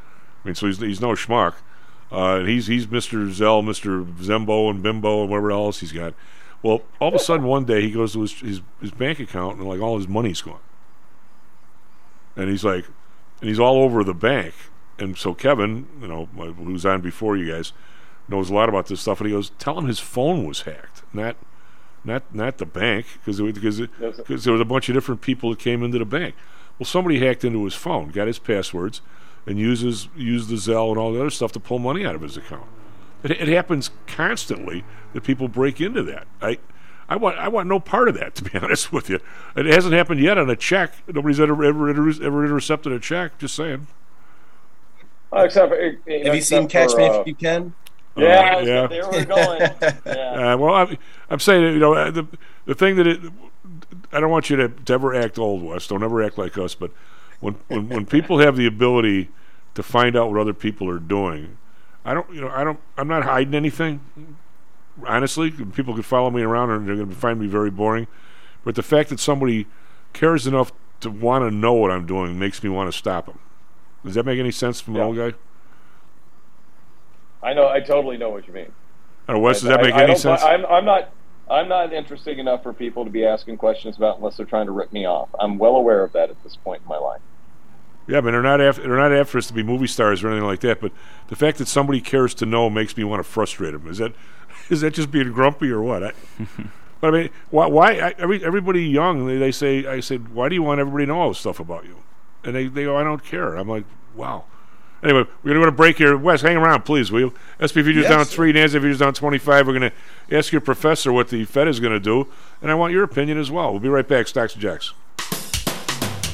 I mean, so he's he's no schmuck. Uh, he's he's Mr. Zell, Mr. Zembo, and Bimbo, and whatever else he's got. Well, all of a sudden one day he goes to his, his his bank account and like all his money's gone. And he's like, and he's all over the bank. And so Kevin, you know, who's on before you guys, knows a lot about this stuff. And he goes, tell him his phone was hacked, not not not the bank, because because because there was a bunch of different people that came into the bank. Well, somebody hacked into his phone, got his passwords, and uses use the Zelle and all the other stuff to pull money out of his account. It, it happens constantly that people break into that. I I want I want no part of that to be honest with you. It hasn't happened yet on a check. Nobody's ever ever, ever intercepted a check. Just saying. Uh, except for, you know, Have you seen Catch for, Me uh, If You Can? Yeah, I was- yeah. there we're going. Yeah. Uh, well, I'm, I'm saying you know uh, the the thing that it, I don't want you to, to ever act old, Wes. Don't ever act like us. But when, when when people have the ability to find out what other people are doing, I don't you know I don't I'm not hiding anything. Honestly, people could follow me around and they're going to find me very boring. But the fact that somebody cares enough to want to know what I'm doing makes me want to stop them. Does that make any sense from an old guy? I know. I totally know what you mean. Or Wes, does that make I, I any sense? I'm, I'm not. I'm not interesting enough for people to be asking questions about unless they're trying to rip me off. I'm well aware of that at this point in my life. Yeah, but they're not after they're not after us to be movie stars or anything like that. But the fact that somebody cares to know makes me want to frustrate them. Is that is that just being grumpy or what? I, but I mean, why? why I, every everybody young they, they say I said, why do you want everybody to know all this stuff about you? And they they go, I don't care. I'm like, wow. Anyway, we're gonna go to break here. Wes, hang around, please, will you? SP Futures Yes, down sir. three, NASDAQ Futures down twenty-five. We're gonna ask your professor what the Fed is gonna do, and I want your opinion as well. We'll be right back. Stocks and Jocks.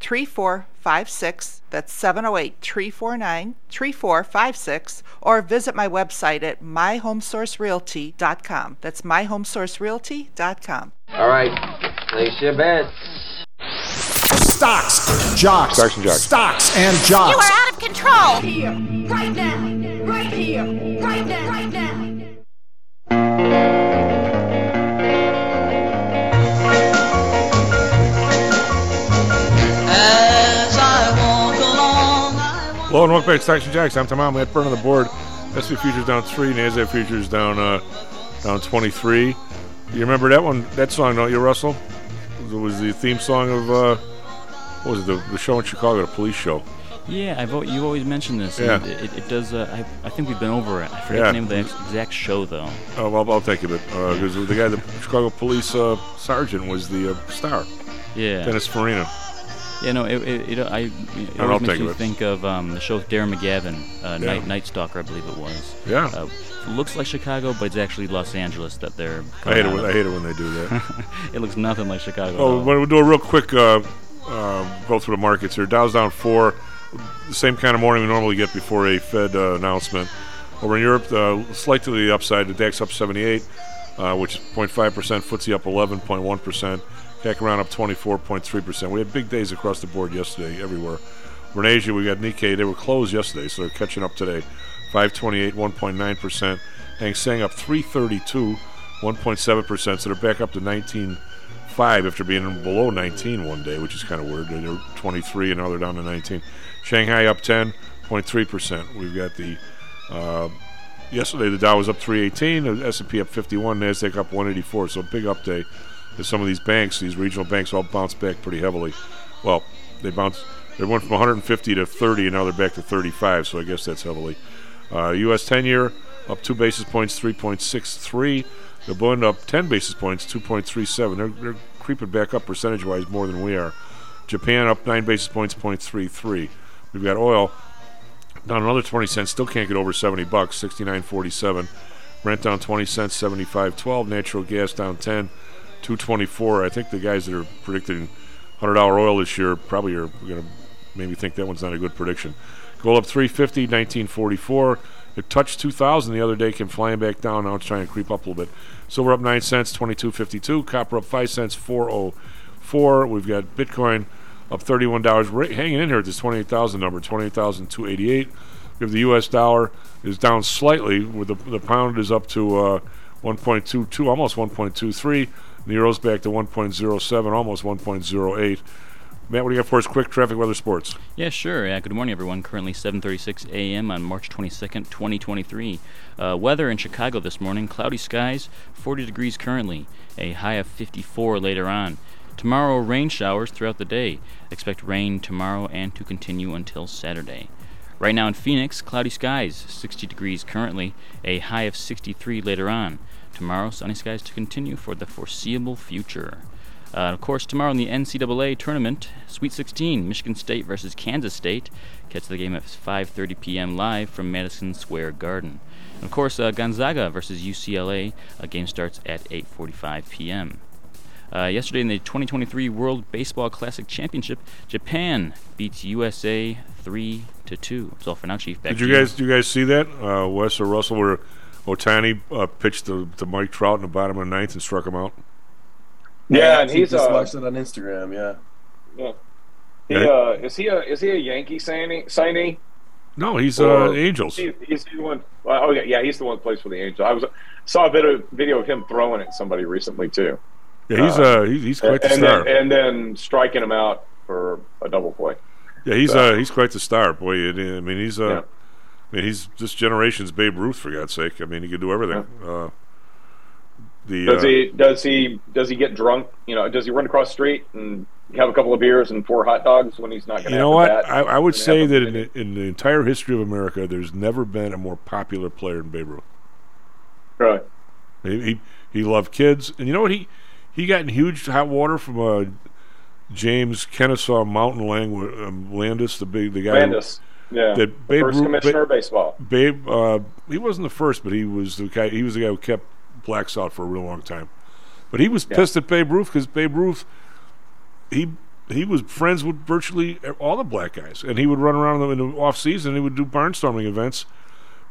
3456. That's 708 349 3456. Or visit my website at myhomesourcerealty.com. That's myhomesourcerealty.com. All right, place your bets. Stocks, jocks, Stocks and jocks. stocks and jocks. You are out of control. Here, right now, right here, right now, right now. Hello and welcome back to Stocks Jocks. I'm Tom. At front of the board, SP Futures down three, NASDAQ Futures down uh, down 23. You remember that one, that song, don't you, Russell? It was the theme song of uh, what was it, the, the show in Chicago, the police show. Yeah, I've, you always mentioned this. Yeah. and It, it does. Uh, I, I think we've been over it. I forget Yeah. the name of the ex- exact show though. Oh, well, I'll take it. Uh because the guy, the Chicago police uh, sergeant, was the uh, star. Yeah. Dennis Farina. Yeah, no, it, it, it, I, it I'll always makes me think of um, the show with Darren McGavin, uh, Yeah. Night Night Stalker, I believe it was. Yeah. Uh, looks like Chicago, but it's actually Los Angeles that they're. I hate it. When, out I hate it when they do that. it looks nothing like Chicago. Oh, we'll do a real quick uh, uh, go through the markets here. Dow's down four, the same kind of morning we normally get before a Fed uh, announcement. Over in Europe, uh, slight to the upside. The DAX up 78, uh, which is 0.5 percent. FTSE up 11.1 percent. CAC around up 24.3 percent. We had big days across the board yesterday, everywhere. Over in Asia, we got Nikkei. They were closed yesterday, so they're catching up today. 528, 1.9 percent. Hang Seng up 332, 1.7 percent. So they're back up to 19.5 after being below 19 one day, which is kind of weird. They were 23 and now they're down to 19. Shanghai up 10.3 percent. We've got the uh, yesterday the Dow was up 318, the S&P up 51, Nasdaq up 184. So a big up day. As some of these banks, these regional banks, all bounced back pretty heavily. Well, they bounced. They went from 150 to 30, and now they're back to 35. So I guess that's heavily. Uh, U.S. 10-year up two basis points, 3.63. The bond up 10 basis points, 2.37. They're, they're creeping back up percentage-wise more than we are. Japan up nine basis points, 0.33. We've got oil down another 20 cents. Still can't get over 70 bucks, 69.47. Brent down 20 cents, 75.12. Natural gas down 10, 224. I think the guys that are predicting $100 oil this year probably are going to maybe think that one's not a good prediction. Gold up 350, 1944. It touched 2,000 the other day, came flying back down. Now it's trying to creep up a little bit. Silver up 9 cents, 22.52. Copper up 5 cents, 404. We've got Bitcoin up $31. Right, hanging in here at this 28,000 number, 28,288. We have the U.S. dollar is down slightly, where the, the pound is up to uh, 1.22, almost 1.23. The euro's back to 1.07, almost 1.08. Matt, what do you got for us? Quick traffic, weather, sports. Yeah, sure. Yeah, good morning, everyone. Currently 7:36 a.m. on March 22nd, 2023. Uh, weather in Chicago this morning: cloudy skies, 40 degrees currently, a high of 54 later on. Tomorrow, rain showers throughout the day. Expect rain tomorrow and to continue until Saturday. Right now in Phoenix, cloudy skies, 60 degrees currently, a high of 63 later on. Tomorrow, sunny skies to continue for the foreseeable future. Uh, of course, tomorrow in the NCAA tournament, Sweet 16, Michigan State versus Kansas State. Catch the game at 5:30 p.m. live from Madison Square Garden. And of course, uh, Gonzaga versus UCLA. A game starts at 8:45 p.m. Uh, yesterday in the 2023 World Baseball Classic Championship, Japan beats USA three to two. That's all for now, Chief. Back Did to you guys? Did you guys see that? Uh, Wes or Russell, where Ohtani uh, pitched to, to Mike Trout in the bottom of the ninth and struck him out. Yeah, and he's just uh, watched it on Instagram. Yeah. yeah. He, Yeah. uh, is he a is he a Yankee signee? signee? No, he's uh, Or- Angels. He, he's the one. well, Oh yeah, yeah, he's the one that plays for the Angels. I was saw a bit of video of him throwing at somebody recently too. Yeah, he's uh, he's, he's quite the and star. Then, and then striking him out for a double play. Yeah, he's So- uh, he's quite the star. Boy, I mean, he's uh, Yeah. I mean, he's this generation's Babe Ruth for God's sake. I mean, he could do everything. Uh, the Does uh, he does he does he get drunk? You know, does he run across the street and have a couple of beers and four hot dogs when he's not going to? you know what? I, I would say that in the, in the entire history of America, there's never been a more popular player than Babe Ruth. Right. He he, he loved kids, and you know what? He he got in huge hot water from uh, James Kenesaw Mountain Lang, um, Landis, the big the guy. who- Landis, yeah, that the Babe first Ruth- commissioner Ba- of baseball. Babe, uh, he wasn't the first, but he was the guy. He was the guy who kept blacks out for a real long time. But he was Yeah. pissed at Babe Ruth because Babe Ruth, he he was friends with virtually all the black guys, and he would run around in the off season. He would do barnstorming events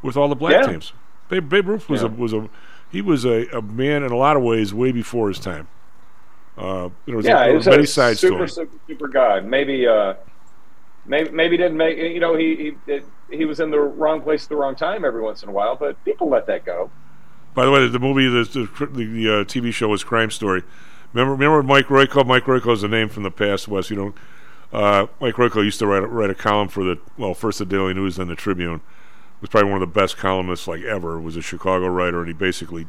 with all the black Yeah. teams. Babe, Babe Ruth was a was a he was a, a man in a lot of ways way before his time. Uh, there was, yeah, there he's were many a sides super, to him. super super guy. Maybe uh, maybe maybe didn't make you know he he he was in the wrong place at the wrong time every once in a while, but people let that go. By the way, the movie, the the, the, uh, TV show was Crime Story. Remember, remember Mike Royko? Mike Royko is a name from the past, Wes. You know, uh, Mike Royko used to write write a column for the well, first the Daily News, then the Tribune. Was probably one of the best columnists like ever. Was a Chicago writer, and he basically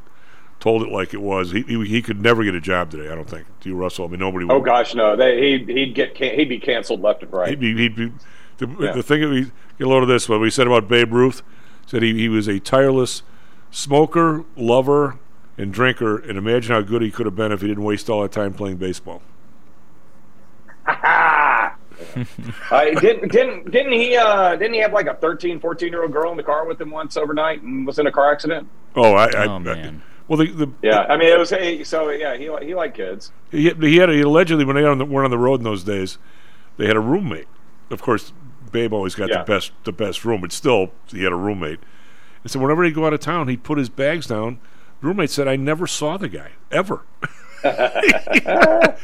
told it like it was. He he, he could never get a job today. I don't think. Do you, Russell? I mean, nobody. Would. Oh gosh, no, they he'd he'd get can- he'd be canceled left and right. He'd be, he'd be the, Yeah. the thing. We get a load of this. What we said about Babe Ruth said he, he was a tireless smoker, lover, and drinker. And imagine how good he could have been if he didn't waste all that time playing baseball. Uh, didn't didn't didn't he uh, didn't he have like a 13, 14 year old girl in the car with him once overnight and was in a car accident? Oh, I, I, Oh, I- man. Well, the, the Yeah, I mean it was hey, so yeah he he liked kids. he, he had he allegedly when they on the, weren't on the road in those days, they had a roommate. Of course, Babe always got Yeah. the best the best room, but still, he had a roommate. And so whenever he'd go out of town, he'd put his bags down. The roommate said, "I never saw the guy ever."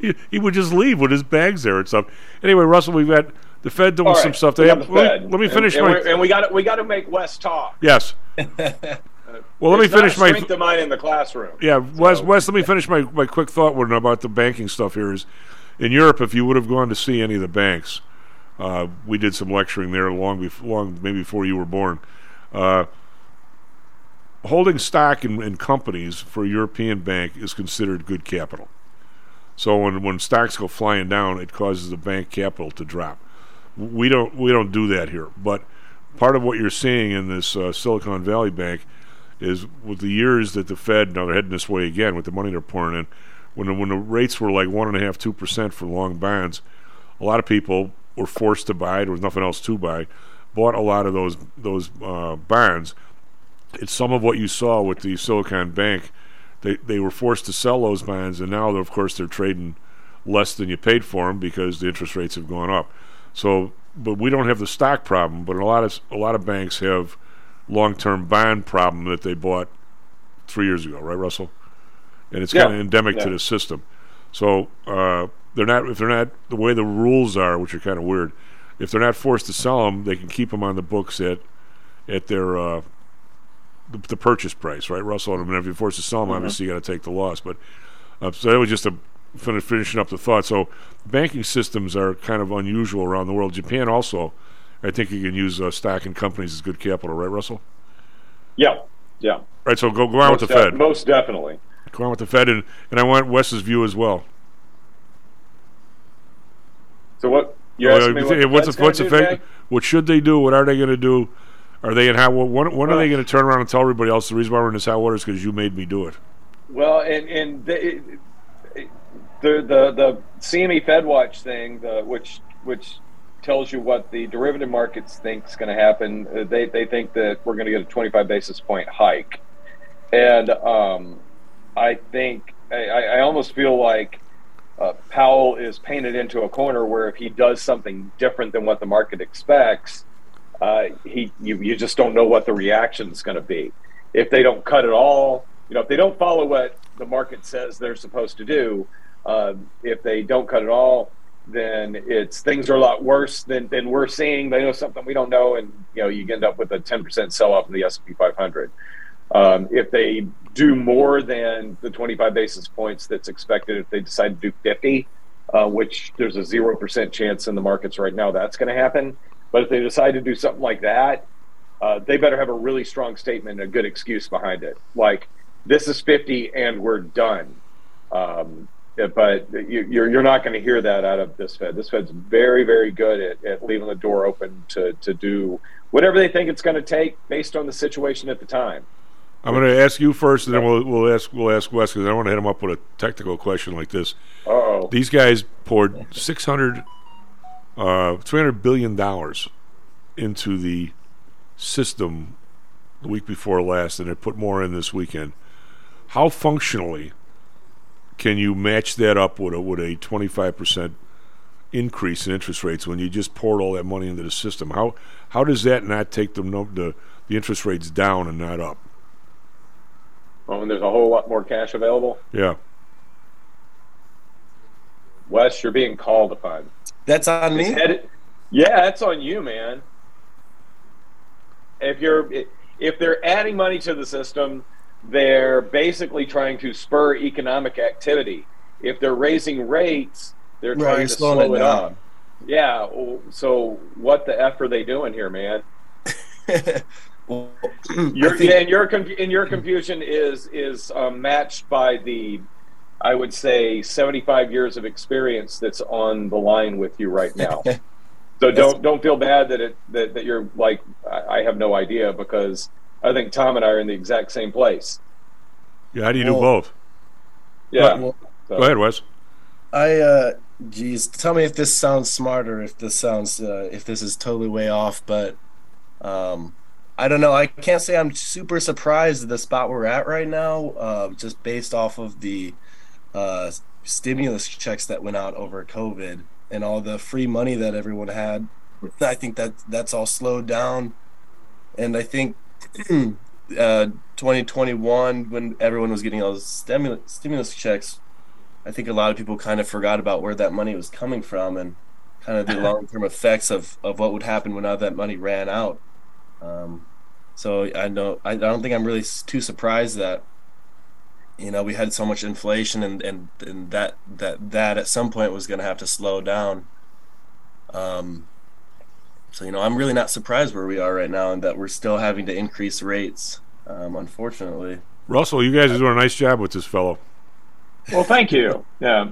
he, he would just leave with his bags there and stuff. Anyway, Russell, we've got the Fed doing All some stuff. we They have, the let, Fed. me, let me finish and, my. we're- and we got we got to make Wes talk. yes. Well, let me finish my. strength of mine in the classroom. Yeah, Wes, Wes, let me finish my, my quick thought with about the banking stuff here is in Europe, if you would have gone to see any of the banks, uh, we did some lecturing there long before, long maybe before you were born. Uh, holding stock in, in companies for a European bank is considered good capital. So when, when stocks go flying down, it causes the bank capital to drop. We don't we don't do that here, but part of what you're seeing in this uh, Silicon Valley Bank is with the years that the Fed now they're heading this way again with the money they're pouring in. When the, when the rates were like one and a half, two percent for long bonds, a lot of people were forced to buy. There was nothing else to buy. Bought a lot of those those uh, bonds. It's some of what you saw with the Silicon Bank. They they were forced to sell those bonds, and now of course they're trading less than you paid for them because the interest rates have gone up. So, but we don't have the stock problem, but a lot of a lot of banks have long-term bond problem that they bought three years ago, right, Russell? And it's Yeah. kind of endemic Yeah. to the system. So uh, they're not if they're not the way the rules are, which are kind of weird. If they're not forced to sell them, they can keep them on the books at at their uh, the, the purchase price, right, Russell? And if you're forced to sell them, Mhm. obviously you got to take the loss. But uh, so that was just a fin- finishing up the thought. So banking systems are kind of unusual around the world. Japan also, I think you can use uh, stock in companies as good capital, right, Russell? Yeah, yeah. Right. So go go on with the Most Fed. Most definitely. Go on with the Fed, and, and I want Wes's view as well. So what? You're Uh, me what what's the, what's the Fed? today? What should they do? What are they going to do? Are they in hot? When, when are they going to turn around and tell everybody else the reason why we're in this hot water is because you made me do it? Well, and and the the the, the CME FedWatch thing, the, which which tells you what the derivative markets think is going to happen. uh, They they think that we're going to get a 25 basis point hike, and um, I think I, I almost feel like uh, Powell is painted into a corner where if he does something different than what the market expects, uh, he you, you just don't know what the reaction is going to be. If they don't cut at all, you know, if they don't follow what the market says they're supposed to do, uh, if they don't cut at all, then it's things are a lot worse than, than we're seeing. They know something we don't know, and you know you end up with a ten percent sell off in the S and P 500. Um, if they do more than the 25 basis points that's expected, if they decide to do 50, uh, which there's a 0% chance in the markets right now that's going to happen. But if they decide to do something like that, uh, they better have a really strong statement and a good excuse behind it. Like, this is 50 and we're done. Um, but you, you're, you're not going to hear that out of this Fed. This Fed's very, very good at, at leaving the door open to, to do whatever they think it's going to take based on the situation at the time. I'm going to ask you first, and then we'll we'll ask we'll ask Wes because I don't want to hit him up with a technical question like this. Uh-oh. These guys poured 600, uh, 300 billion dollars into the system the week before last, and they put more in this weekend. How functionally can you match that up with a with a 25 percent increase in interest rates when you just poured all that money into the system? How how does that not take the the the interest rates down and not up? Oh, and there's a whole lot more cash available. Yeah. Wes, you're being called upon. That's on It's me. headed- yeah, that's on you, man. If you're if they're adding money to the system, they're basically trying to spur economic activity. If they're raising rates, they're Right, trying to slow it down. up. Yeah. So what the f are they doing here, man? Your, think- and your and your confusion is is um, matched by the, I would say, seventy five years of experience that's on the line with you right now. so don't don't feel bad that it that, that you're like I, I have no idea because I think Tom and I are in the exact same place. Yeah. How do you do both? Yeah. Well, So- Go ahead, Wes. I uh geez, tell me if this sounds smart or if this sounds uh, if this is totally way off, but um I don't know. I can't say I'm super surprised at the spot we're at right now, uh, just based off of the uh, stimulus checks that went out over COVID and all the free money that everyone had. I think that that's all slowed down, and I think uh, 2021 when everyone was getting all the stimulus stimulus checks, I think a lot of people kind of forgot about where that money was coming from and kind of the long term effects of, of what would happen when all that money ran out. Um, so I know I, I don't think I'm really too surprised that you know we had so much inflation and and, and that that that at some point was going to have to slow down. Um, so you know I'm really not surprised where we are right now and that we're still having to increase rates. Um, unfortunately. Russell, you guys are doing a nice job with this fellow. Well, thank you. Yeah,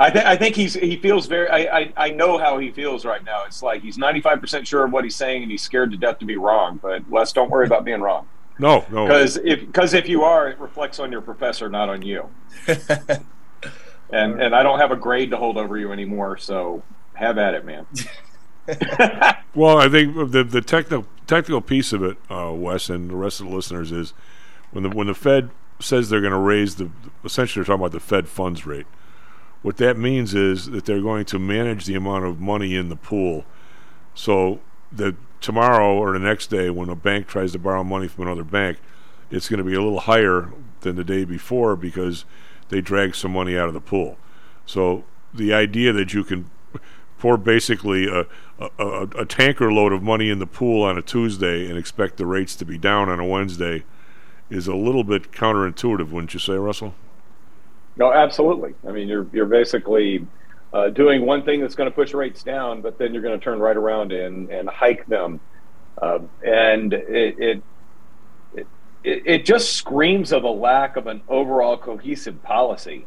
I think I think he's he feels very. I, I I know how he feels right now. It's like he's ninety five percent sure of what he's saying, and he's scared to death to be wrong. But Wes, don't worry about being wrong. No, no. Because if because if you are, it reflects on your professor, not on you. and and I don't have a grade to hold over you anymore. So have at it, man. Well, I think the the technical technical piece of it, uh, Wes, and the rest of the listeners is when the when the Fed says they're going to raise the essentially they're talking about the Fed funds rate. What that means is that they're going to manage the amount of money in the pool. So that tomorrow or the next day, when a bank tries to borrow money from another bank, it's going to be a little higher than the day before because they drag some money out of the pool. So the idea that you can pour basically a, a, a, tanker load of money in the pool on a Tuesday and expect the rates to be down on a Wednesday is a little bit counterintuitive, wouldn't you say, Russell? No, absolutely. I mean, you're you're basically uh, doing one thing that's going to push rates down, but then you're going to turn right around and and hike them, uh, and it, it it it just screams of a lack of an overall cohesive policy,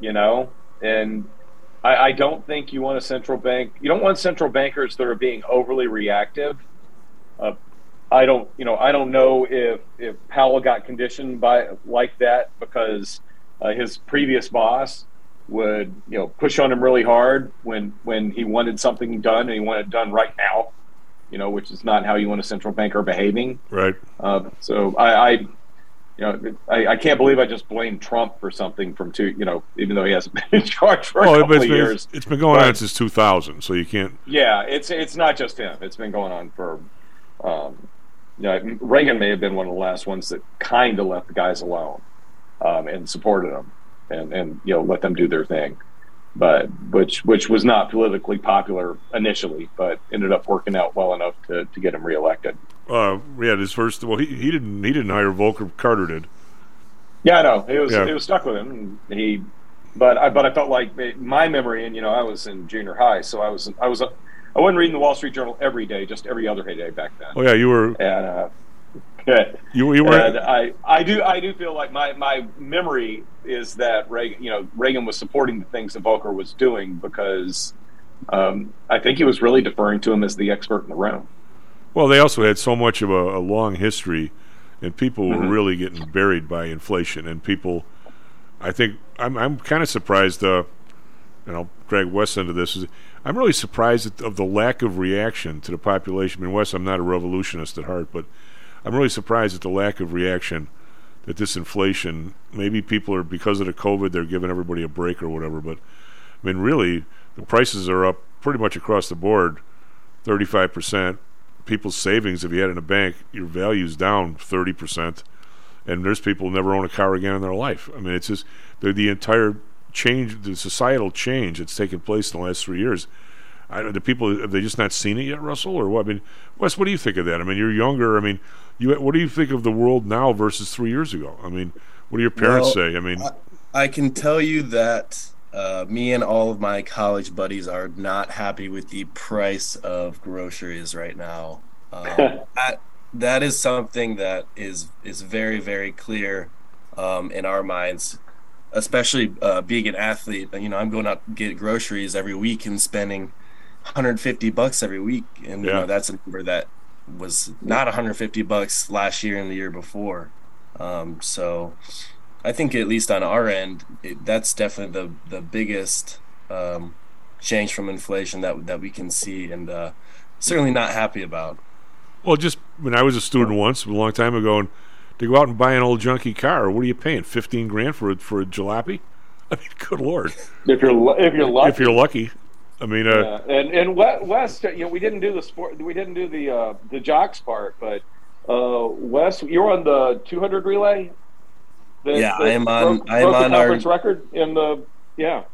you know. And I, I don't think you want a central bank. You don't want central bankers that are being overly reactive. Uh, I don't, you know, I don't know if if Powell got conditioned by like that because uh, his previous boss would, you know, push on him really hard when when he wanted something done and he wanted it done right now, you know, which is not how you want a central banker behaving. Right. Uh, so I, I, you know, I, I can't believe I just blamed Trump for something from two, you know, even though he hasn't been in charge for a couple it's of been, years. it's been going But- on since 2000, so you can't. yeah, it's it's not just him. It's been going on for. Um, you know, Reagan may have been one of the last ones that kind of left the guys alone um, and supported them, and and you know let them do their thing, but which which was not politically popular initially, but ended up working out well enough to, to get him reelected. Uh, yeah, his first. Well, he, he didn't he didn't hire Volcker. Carter did. Yeah, I know it was Yeah. it was stuck with him. And he, but I but I felt like my memory, and you know, I was in junior high, so I was I was I wasn't reading the Wall Street Journal every day, just every other day back then. Oh yeah, you were. And uh, yeah. You you were. And I, I do I do feel like my, my memory is that Reagan you know Reagan was supporting the things that Volcker was doing because um, I think he was really deferring to him as the expert in the room. Well, they also had so much of a, a long history, and people were Mhm. really getting buried by inflation. And people, I think, I'm I'm kind of surprised. Uh, and I'll drag Wes into this. Is I'm really surprised at, of the lack of reaction to the population. I mean, Wes, I'm not a revolutionist at heart, but I'm really surprised at the lack of reaction that this inflation. Maybe people are because of the COVID, they're giving everybody a break or whatever. But I mean, really, the prices are up pretty much across the board, 35 percent. People's savings, if you had in a bank, your value's down 30 percent. And there's people who never own a car again in their life. I mean, it's just the entire change, the societal change that's taken place in the last three years. I the people have they just not seen it yet, Russell, or what? I mean, Wes, what do you think of that? I mean, you're younger. I mean, you what do you think of the world now versus three years ago? I mean, what do your parents Well, say? I mean, I can tell you that uh, me and all of my college buddies are not happy with the price of groceries right now. Um, that that is something that is is very very clear um, in our minds, especially uh, being an athlete. You know, I'm going out to get groceries every week and spending 150 bucks every week, and you know that's a number that was not 150 bucks last year and the year before. Um, so I think at least on our end, it, that's definitely the the biggest um, change from inflation that that we can see, and uh, certainly not happy about. well, just when I was a student once, a long time ago, and to go out and buy an old junky car, what are you paying? 15 grand for a, for a jalopy? I mean, good lord. If you're if you're lucky, If you're lucky. I mean, uh, Yeah, and and We- Wes, you know, we didn't do the sport, we didn't do the uh, the jocks part, but uh, Wes, you're on the 200 relay. that- Yeah, that I am on- Broke, I am broke the on our- conference record in the yeah.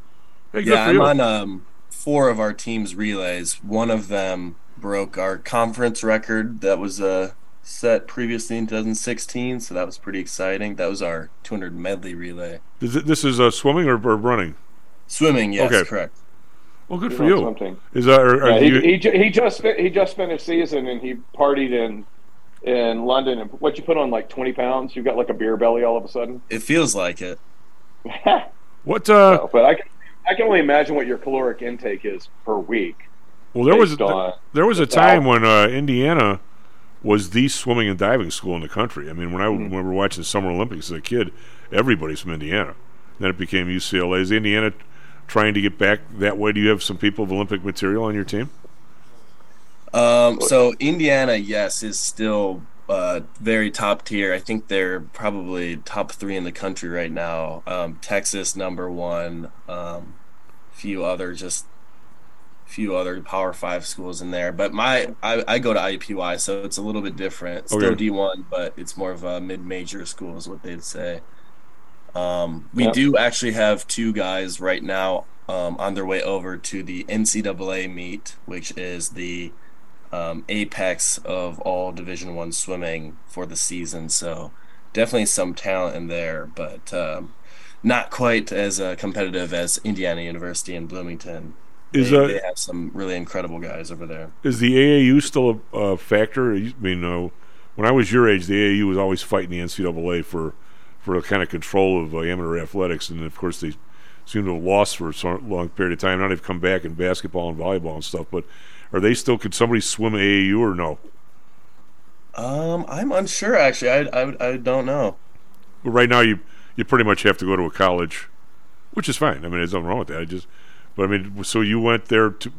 yeah, I'm on um, four of our team's relays. One of them broke our conference record that was uh, set previously in 2016, so that was pretty exciting. That was our 200 medley relay. is it, this is uh, swimming or, or running? Swimming, yes, Okay. correct. Well, good He's for you. something. Is that are, are Yeah, he, you, he, ju- he just fi- he just finished season and he partied in in London and what you put on like 20 pounds. you've got like a beer belly all of a sudden. It feels like it. what? Uh, but I can I can only imagine what your caloric intake is per week. well, there was based on- there was a time when uh, Indiana was the swimming and diving school in the country. I mean, when I Mm-hmm. when we were watching Summer Olympics as a kid, everybody's from Indiana. Then it became UCLA. Is Indiana trying to get back that way? Do you have some people of Olympic material on your team? Um, so Indiana, yes, is still uh, very top tier. I think they're probably top three in the country right now. Um, Texas number one. Um, few other just few other Power Five schools in there. But my I, I go to IUPUI, so it's a little bit different. Still Okay. D one, but it's more of a mid major school, is what they'd say. Um, we Yep. do actually have two guys right now um, on their way over to the NCAA meet, which is the um, apex of all Division One swimming for the season. So definitely some talent in there, but um, not quite as uh, competitive as Indiana University and Bloomington. Is, they, they have some really incredible guys over there. Is the AAU still a, a factor? I mean, uh, when I was your age, the AAU was always fighting the NCAA for for a kind of control of uh, amateur athletics, and of course they seem to have lost for a long period of time. Now they've come back in basketball and volleyball and stuff. But are they still? Could somebody swim AAU or no? Um, I'm unsure actually. I, I, I don't know. But right now, you you pretty much have to go to a college, which is fine. I mean, there's nothing wrong with that. I just, but I mean, so you went there to,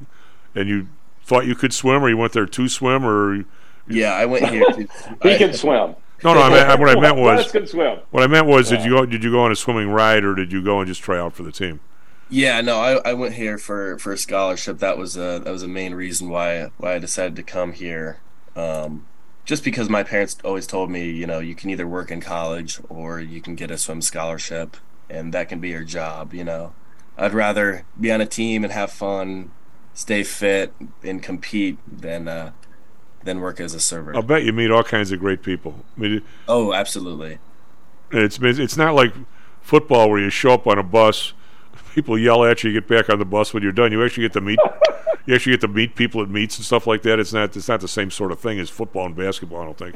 and you thought you could swim, or you went there to swim, or Yeah, I went here. To, He I- can swim. No, no. I meant, what I meant was can swim. What I meant was, did you go? Did you go on a swimming ride, or did you go and just try out for the team? Yeah, no, I, I went here for, for a scholarship. That was a that was a main reason why why I decided to come here. Um, just because my parents always told me, you know, you can either work in college or you can get a swim scholarship, and that can be your job. You know, I'd rather be on a team and have fun, stay fit, and compete than uh, than work as a server. I'll bet you meet all kinds of great people. I mean, Oh, absolutely. it's it's not like football where you show up on a bus, people yell at you, you get back on the bus when you're done. You actually get to meet you actually get to meet people at meets and stuff like that. It's not it's not the same sort of thing as football and basketball. I don't think.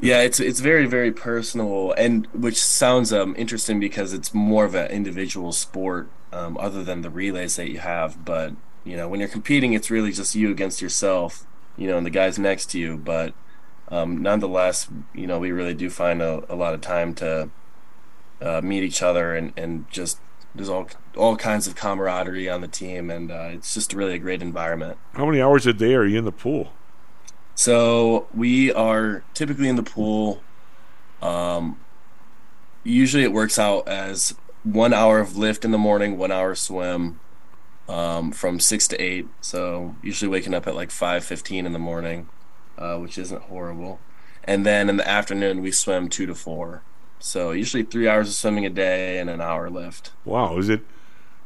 Yeah, it's it's very very personal, and which sounds um, interesting because it's more of an individual sport, um, other than the relays that you have. But you know, when you're competing, it's really just you against yourself, you know, and the guys next to you. But um, nonetheless, you know, we really do find a, a lot of time to uh, meet each other, and and just there's all all kinds of camaraderie on the team, and uh, it's just really a great environment. How many hours a day are you in the pool? So we are typically in the pool. Um, usually it works out as one hour of lift in the morning, one hour swim, um, from six to eight. So usually waking up at like five fifteen in the morning, uh, which isn't horrible. And then in the afternoon we swim two to four. So usually three hours of swimming a day and an hour lift. Wow, is it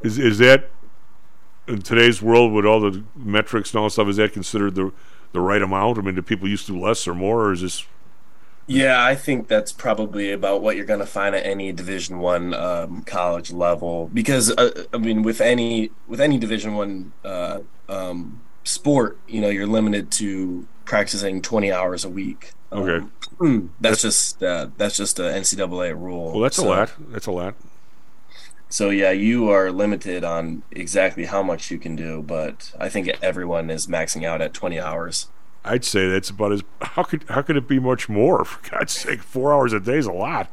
is is that in today's world with all the metrics and all that stuff? Is that considered the the right amount? I mean, do people used to do less or more, or is this? Yeah, I think that's probably about what you're going to find at any Division One um, college level. Because uh, I mean, with any with any Division One uh, um, sport, you know, you're limited to practicing 20 hours a week. Okay. Um, that's just uh, that's just a NCAA rule. Well, that's a lot. That's a lot. So yeah, you are limited on exactly how much you can do, but I think everyone is maxing out at 20 hours. I'd say that's about as how could how could it be much more? For God's sake, four hours a day is a lot.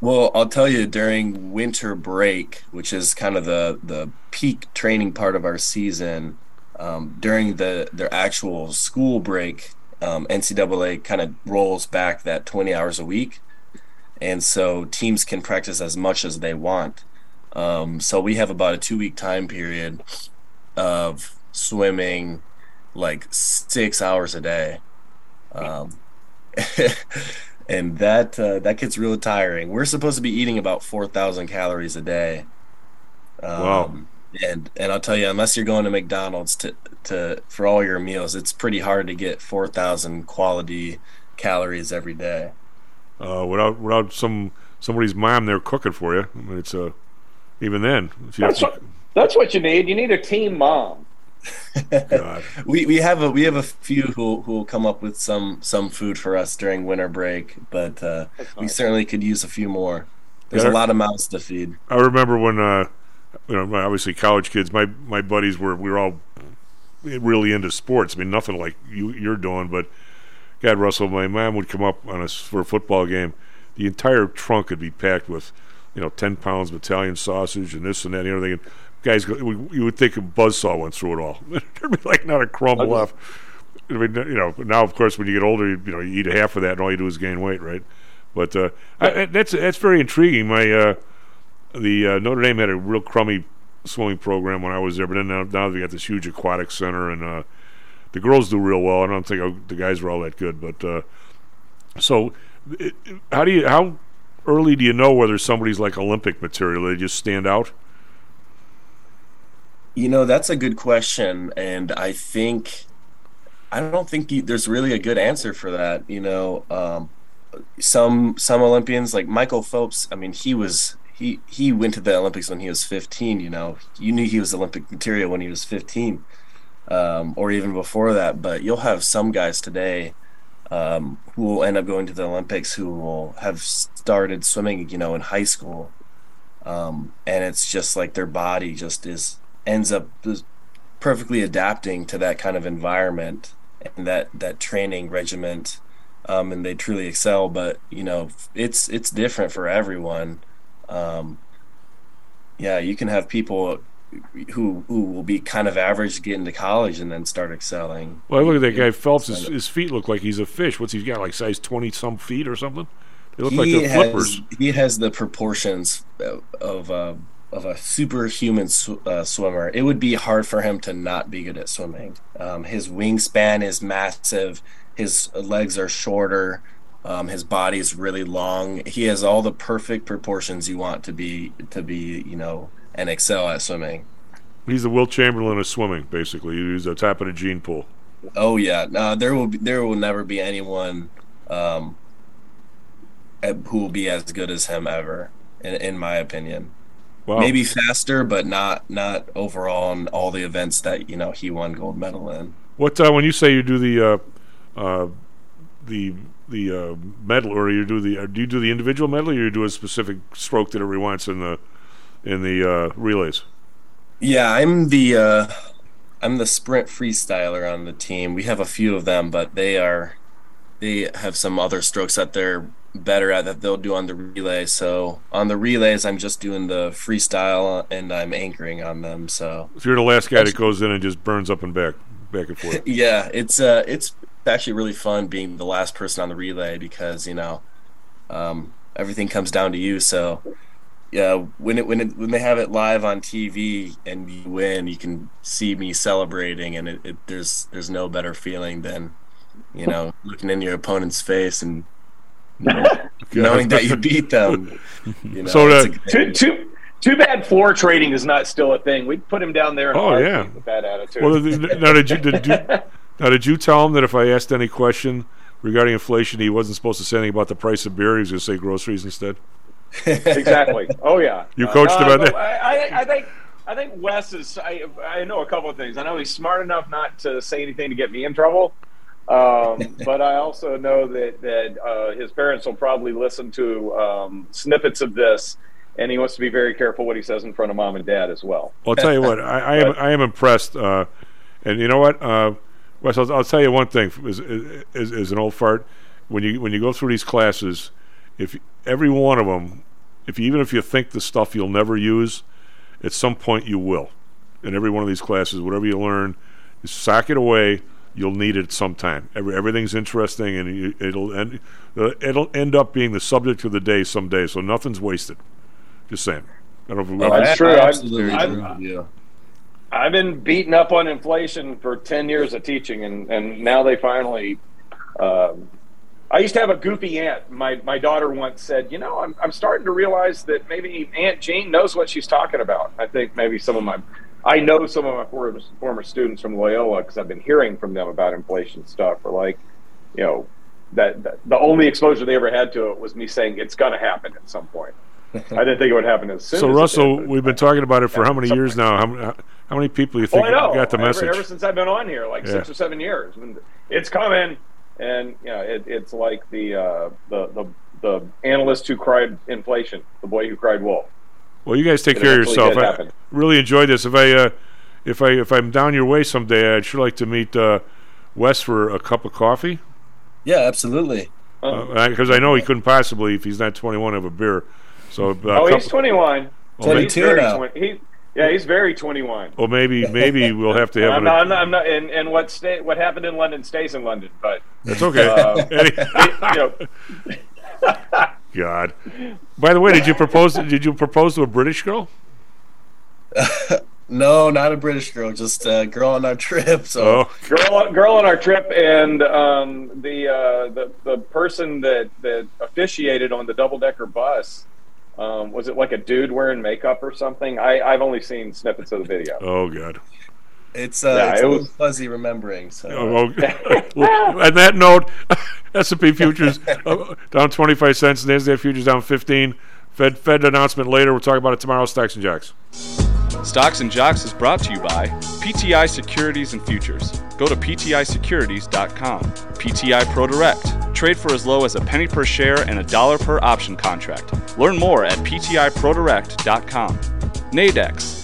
Well, I'll tell you during winter break, which is kind of the the peak training part of our season, um, during the their actual school break, um, NCAA kind of rolls back that 20 hours a week, and so teams can practice as much as they want. Um, so we have about a two week time period of swimming like six hours a day. Um, and that uh, that gets real tiring. We're supposed to be eating about four thousand calories a day. Um, Wow. And and I'll tell you, unless you're going to McDonald's to to for all your meals, it's pretty hard to get four thousand quality calories every day. Uh, without without some somebody's mom there cooking for you, I mean, it's uh, even then. if you have That's to- what, that's what you need. You need a team mom. we we have a we have a few who who will come up with some some food for us during winter break, but uh, we certainly could use a few more. There's Yeah. a lot of mouths to feed. I remember when, uh, you know, obviously college kids. My my buddies were we were all really into sports. I mean, nothing like you you're doing, but God, Russell, my mom would come up on us for a football game. The entire trunk would be packed with, you know, ten pounds of Italian sausage and this and that and everything. And guys, go- you would think a buzzsaw went through it all. There'd be like not a crumb left. I mean, you know, now of course when you get older, you, you know, you eat a half of that, and all you do is gain weight, right? But uh, I, I- that's that's very intriguing. My uh, the uh, Notre Dame had a real crummy swimming program when I was there, but then now, now they got this huge aquatic center, and uh, the girls do real well. I don't think uh, the guys were all that good, but uh, so it, how do you how early do you know whether somebody's like Olympic material? They just stand out. You know, that's a good question, and I think I don't think you, there's really a good answer for that. You know, um, some some Olympians like Michael Phelps. I mean, he was he he went to the Olympics when he was 15. You know, you knew he was Olympic material when he was 15, um, or even before that. But you'll have some guys today um, who will end up going to the Olympics who will have started swimming, you know, in high school, um, and it's just like their body just is ends up perfectly adapting to that kind of environment and that that training regiment, um, and they truly excel. But you know, it's it's different for everyone. Um, yeah, you can have people who who will be kind of average get into college and then start excelling. Well, I look at that guy Phelps. His, his feet look like he's a fish. What's he got? Like size twenty some feet or something? They look like they're flippers. He has the proportions of of, uh, of a superhuman sw- uh, swimmer. It would be hard for him to not be good at swimming. Um, his wingspan is massive. His legs are shorter. Um, his body is really long. He has all the perfect proportions you want to be to be, you know, and excel at swimming. He's the Wilt Chamberlain of swimming, basically. He's the top of the gene pool. Oh yeah, no, there will be, there will never be anyone um, who will be as good as him ever, in, in my opinion. Wow. Maybe faster, but not not overall in all the events that you know he won gold medal in. What uh, when you say you do the uh, uh, the the uh, medal, or you do the uh, do you do the individual medal, or you do a specific stroke that every wants in the in the uh, relays? Yeah, I'm the uh, I'm the sprint freestyler on the team. We have a few of them, but they are they have some other strokes that they're better at that they'll do on the relay. So on the relays, I'm just doing the freestyle and I'm anchoring on them. So If you're the last guy that goes in and just burns up and back, back and forth. yeah, it's uh, it's actually really fun being the last person on the relay because you know, um, everything comes down to you. So yeah, when it when it when they have it live on TV and you win, you can see me celebrating, and it, it there's there's no better feeling than you know looking in your opponent's face and knowing that you beat them. You know, So, it's uh, Too, too, too bad floor trading is not still a thing. We'd put him down there. Oh, yeah. with that attitude. Well, th- th- now did you did you, now did you tell him that if I asked any question regarding inflation, he wasn't supposed to say anything about the price of beer? He was going to say groceries instead. exactly. Oh yeah. You coached him on that? I, I, I think I think Wes is. I I know a couple of things. I know he's smart enough not to say anything to get me in trouble. Um, but I also know that that uh, his parents will probably listen to um, snippets of this, and he wants to be very careful what he says in front of mom and dad as well. Well, I'll tell you what, I, I am I am impressed, uh, and you know what, uh, Wes, I'll, I'll tell you one thing as, as, as an old fart. When you when you go through these classes, if every one of them, if you, even if you think the stuff you'll never use, at some point you will. In every one of these classes, whatever you learn, you sock it away. You'll need it sometime. Every, everything's interesting, and you, it'll end. Uh, it'll end up being the subject of the day someday. So nothing's wasted. Just saying. I don't know if Oh, That's true. absolutely I'm, agree I'm, with you. I've been beaten up on inflation for ten years of teaching, and and now they finally. Um, I used to have a goofy aunt. My my daughter once said, "You know, I'm I'm starting to realize that maybe Aunt Jane knows what she's talking about." I think maybe some of my, I know some of my former former students from Loyola because I've been hearing from them about inflation stuff. Or like, you know, that, that the only exposure they ever had to it was me saying it's going to happen at some point. I didn't think it would happen as soon. So as Russell, did, we've been talking about it for how many years now? How, many- how many people do you Oh, think I know. got the ever, message? ever since I've been on here, like Yeah. six or seven years, it's coming, and you know, it, it's like the, uh, the the the analyst who cried inflation, the boy who cried wolf. Well, you guys take care of eventually yourself. I happen. really enjoyed this. If I uh, if I if I'm down your way someday, I'd sure like to meet uh, Wes for a cup of coffee. Yeah, absolutely. Because I know he couldn't possibly, if he's not 21, have a beer. So, uh, oh, cup- he's twenty one. Well, he's very 20, he, yeah, he's very twenty one. Well, maybe maybe we'll have to have. I'm an- not, I'm not, I'm not, and, and what stay, what happened in London stays in London, but That's okay. uh, Any- you know, God. By the way, did you propose? Did you propose to a British girl? No, not a British girl, just a girl on our trip. So Oh. girl, girl on our trip, and um, the uh, the the person that that officiated on the double decker bus. Um, was it like a dude wearing makeup or something? I, I've only seen snippets of the video. Oh God. It's uh, Yeah, it's it a little was- fuzzy remembering. So Oh, okay. Well, on that note, S&P futures uh, down 25 cents. Nasdaq futures down 15. Fed Fed announcement later. We'll talk about it tomorrow. Stocks and Jocks. Stocks and Jocks is brought to you by PTI Securities and Futures. Go to PTIsecurities.com. PTI ProDirect. Trade for as low as a penny per share and a dollar per option contract. Learn more at PTIProDirect.com. Nadex,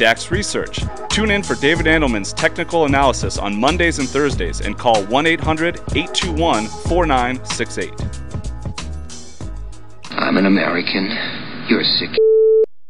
DAX Research. Tune in for David Andelman's technical analysis on Mondays and Thursdays and call 1 800 821 4968. I'm an American. You're sick.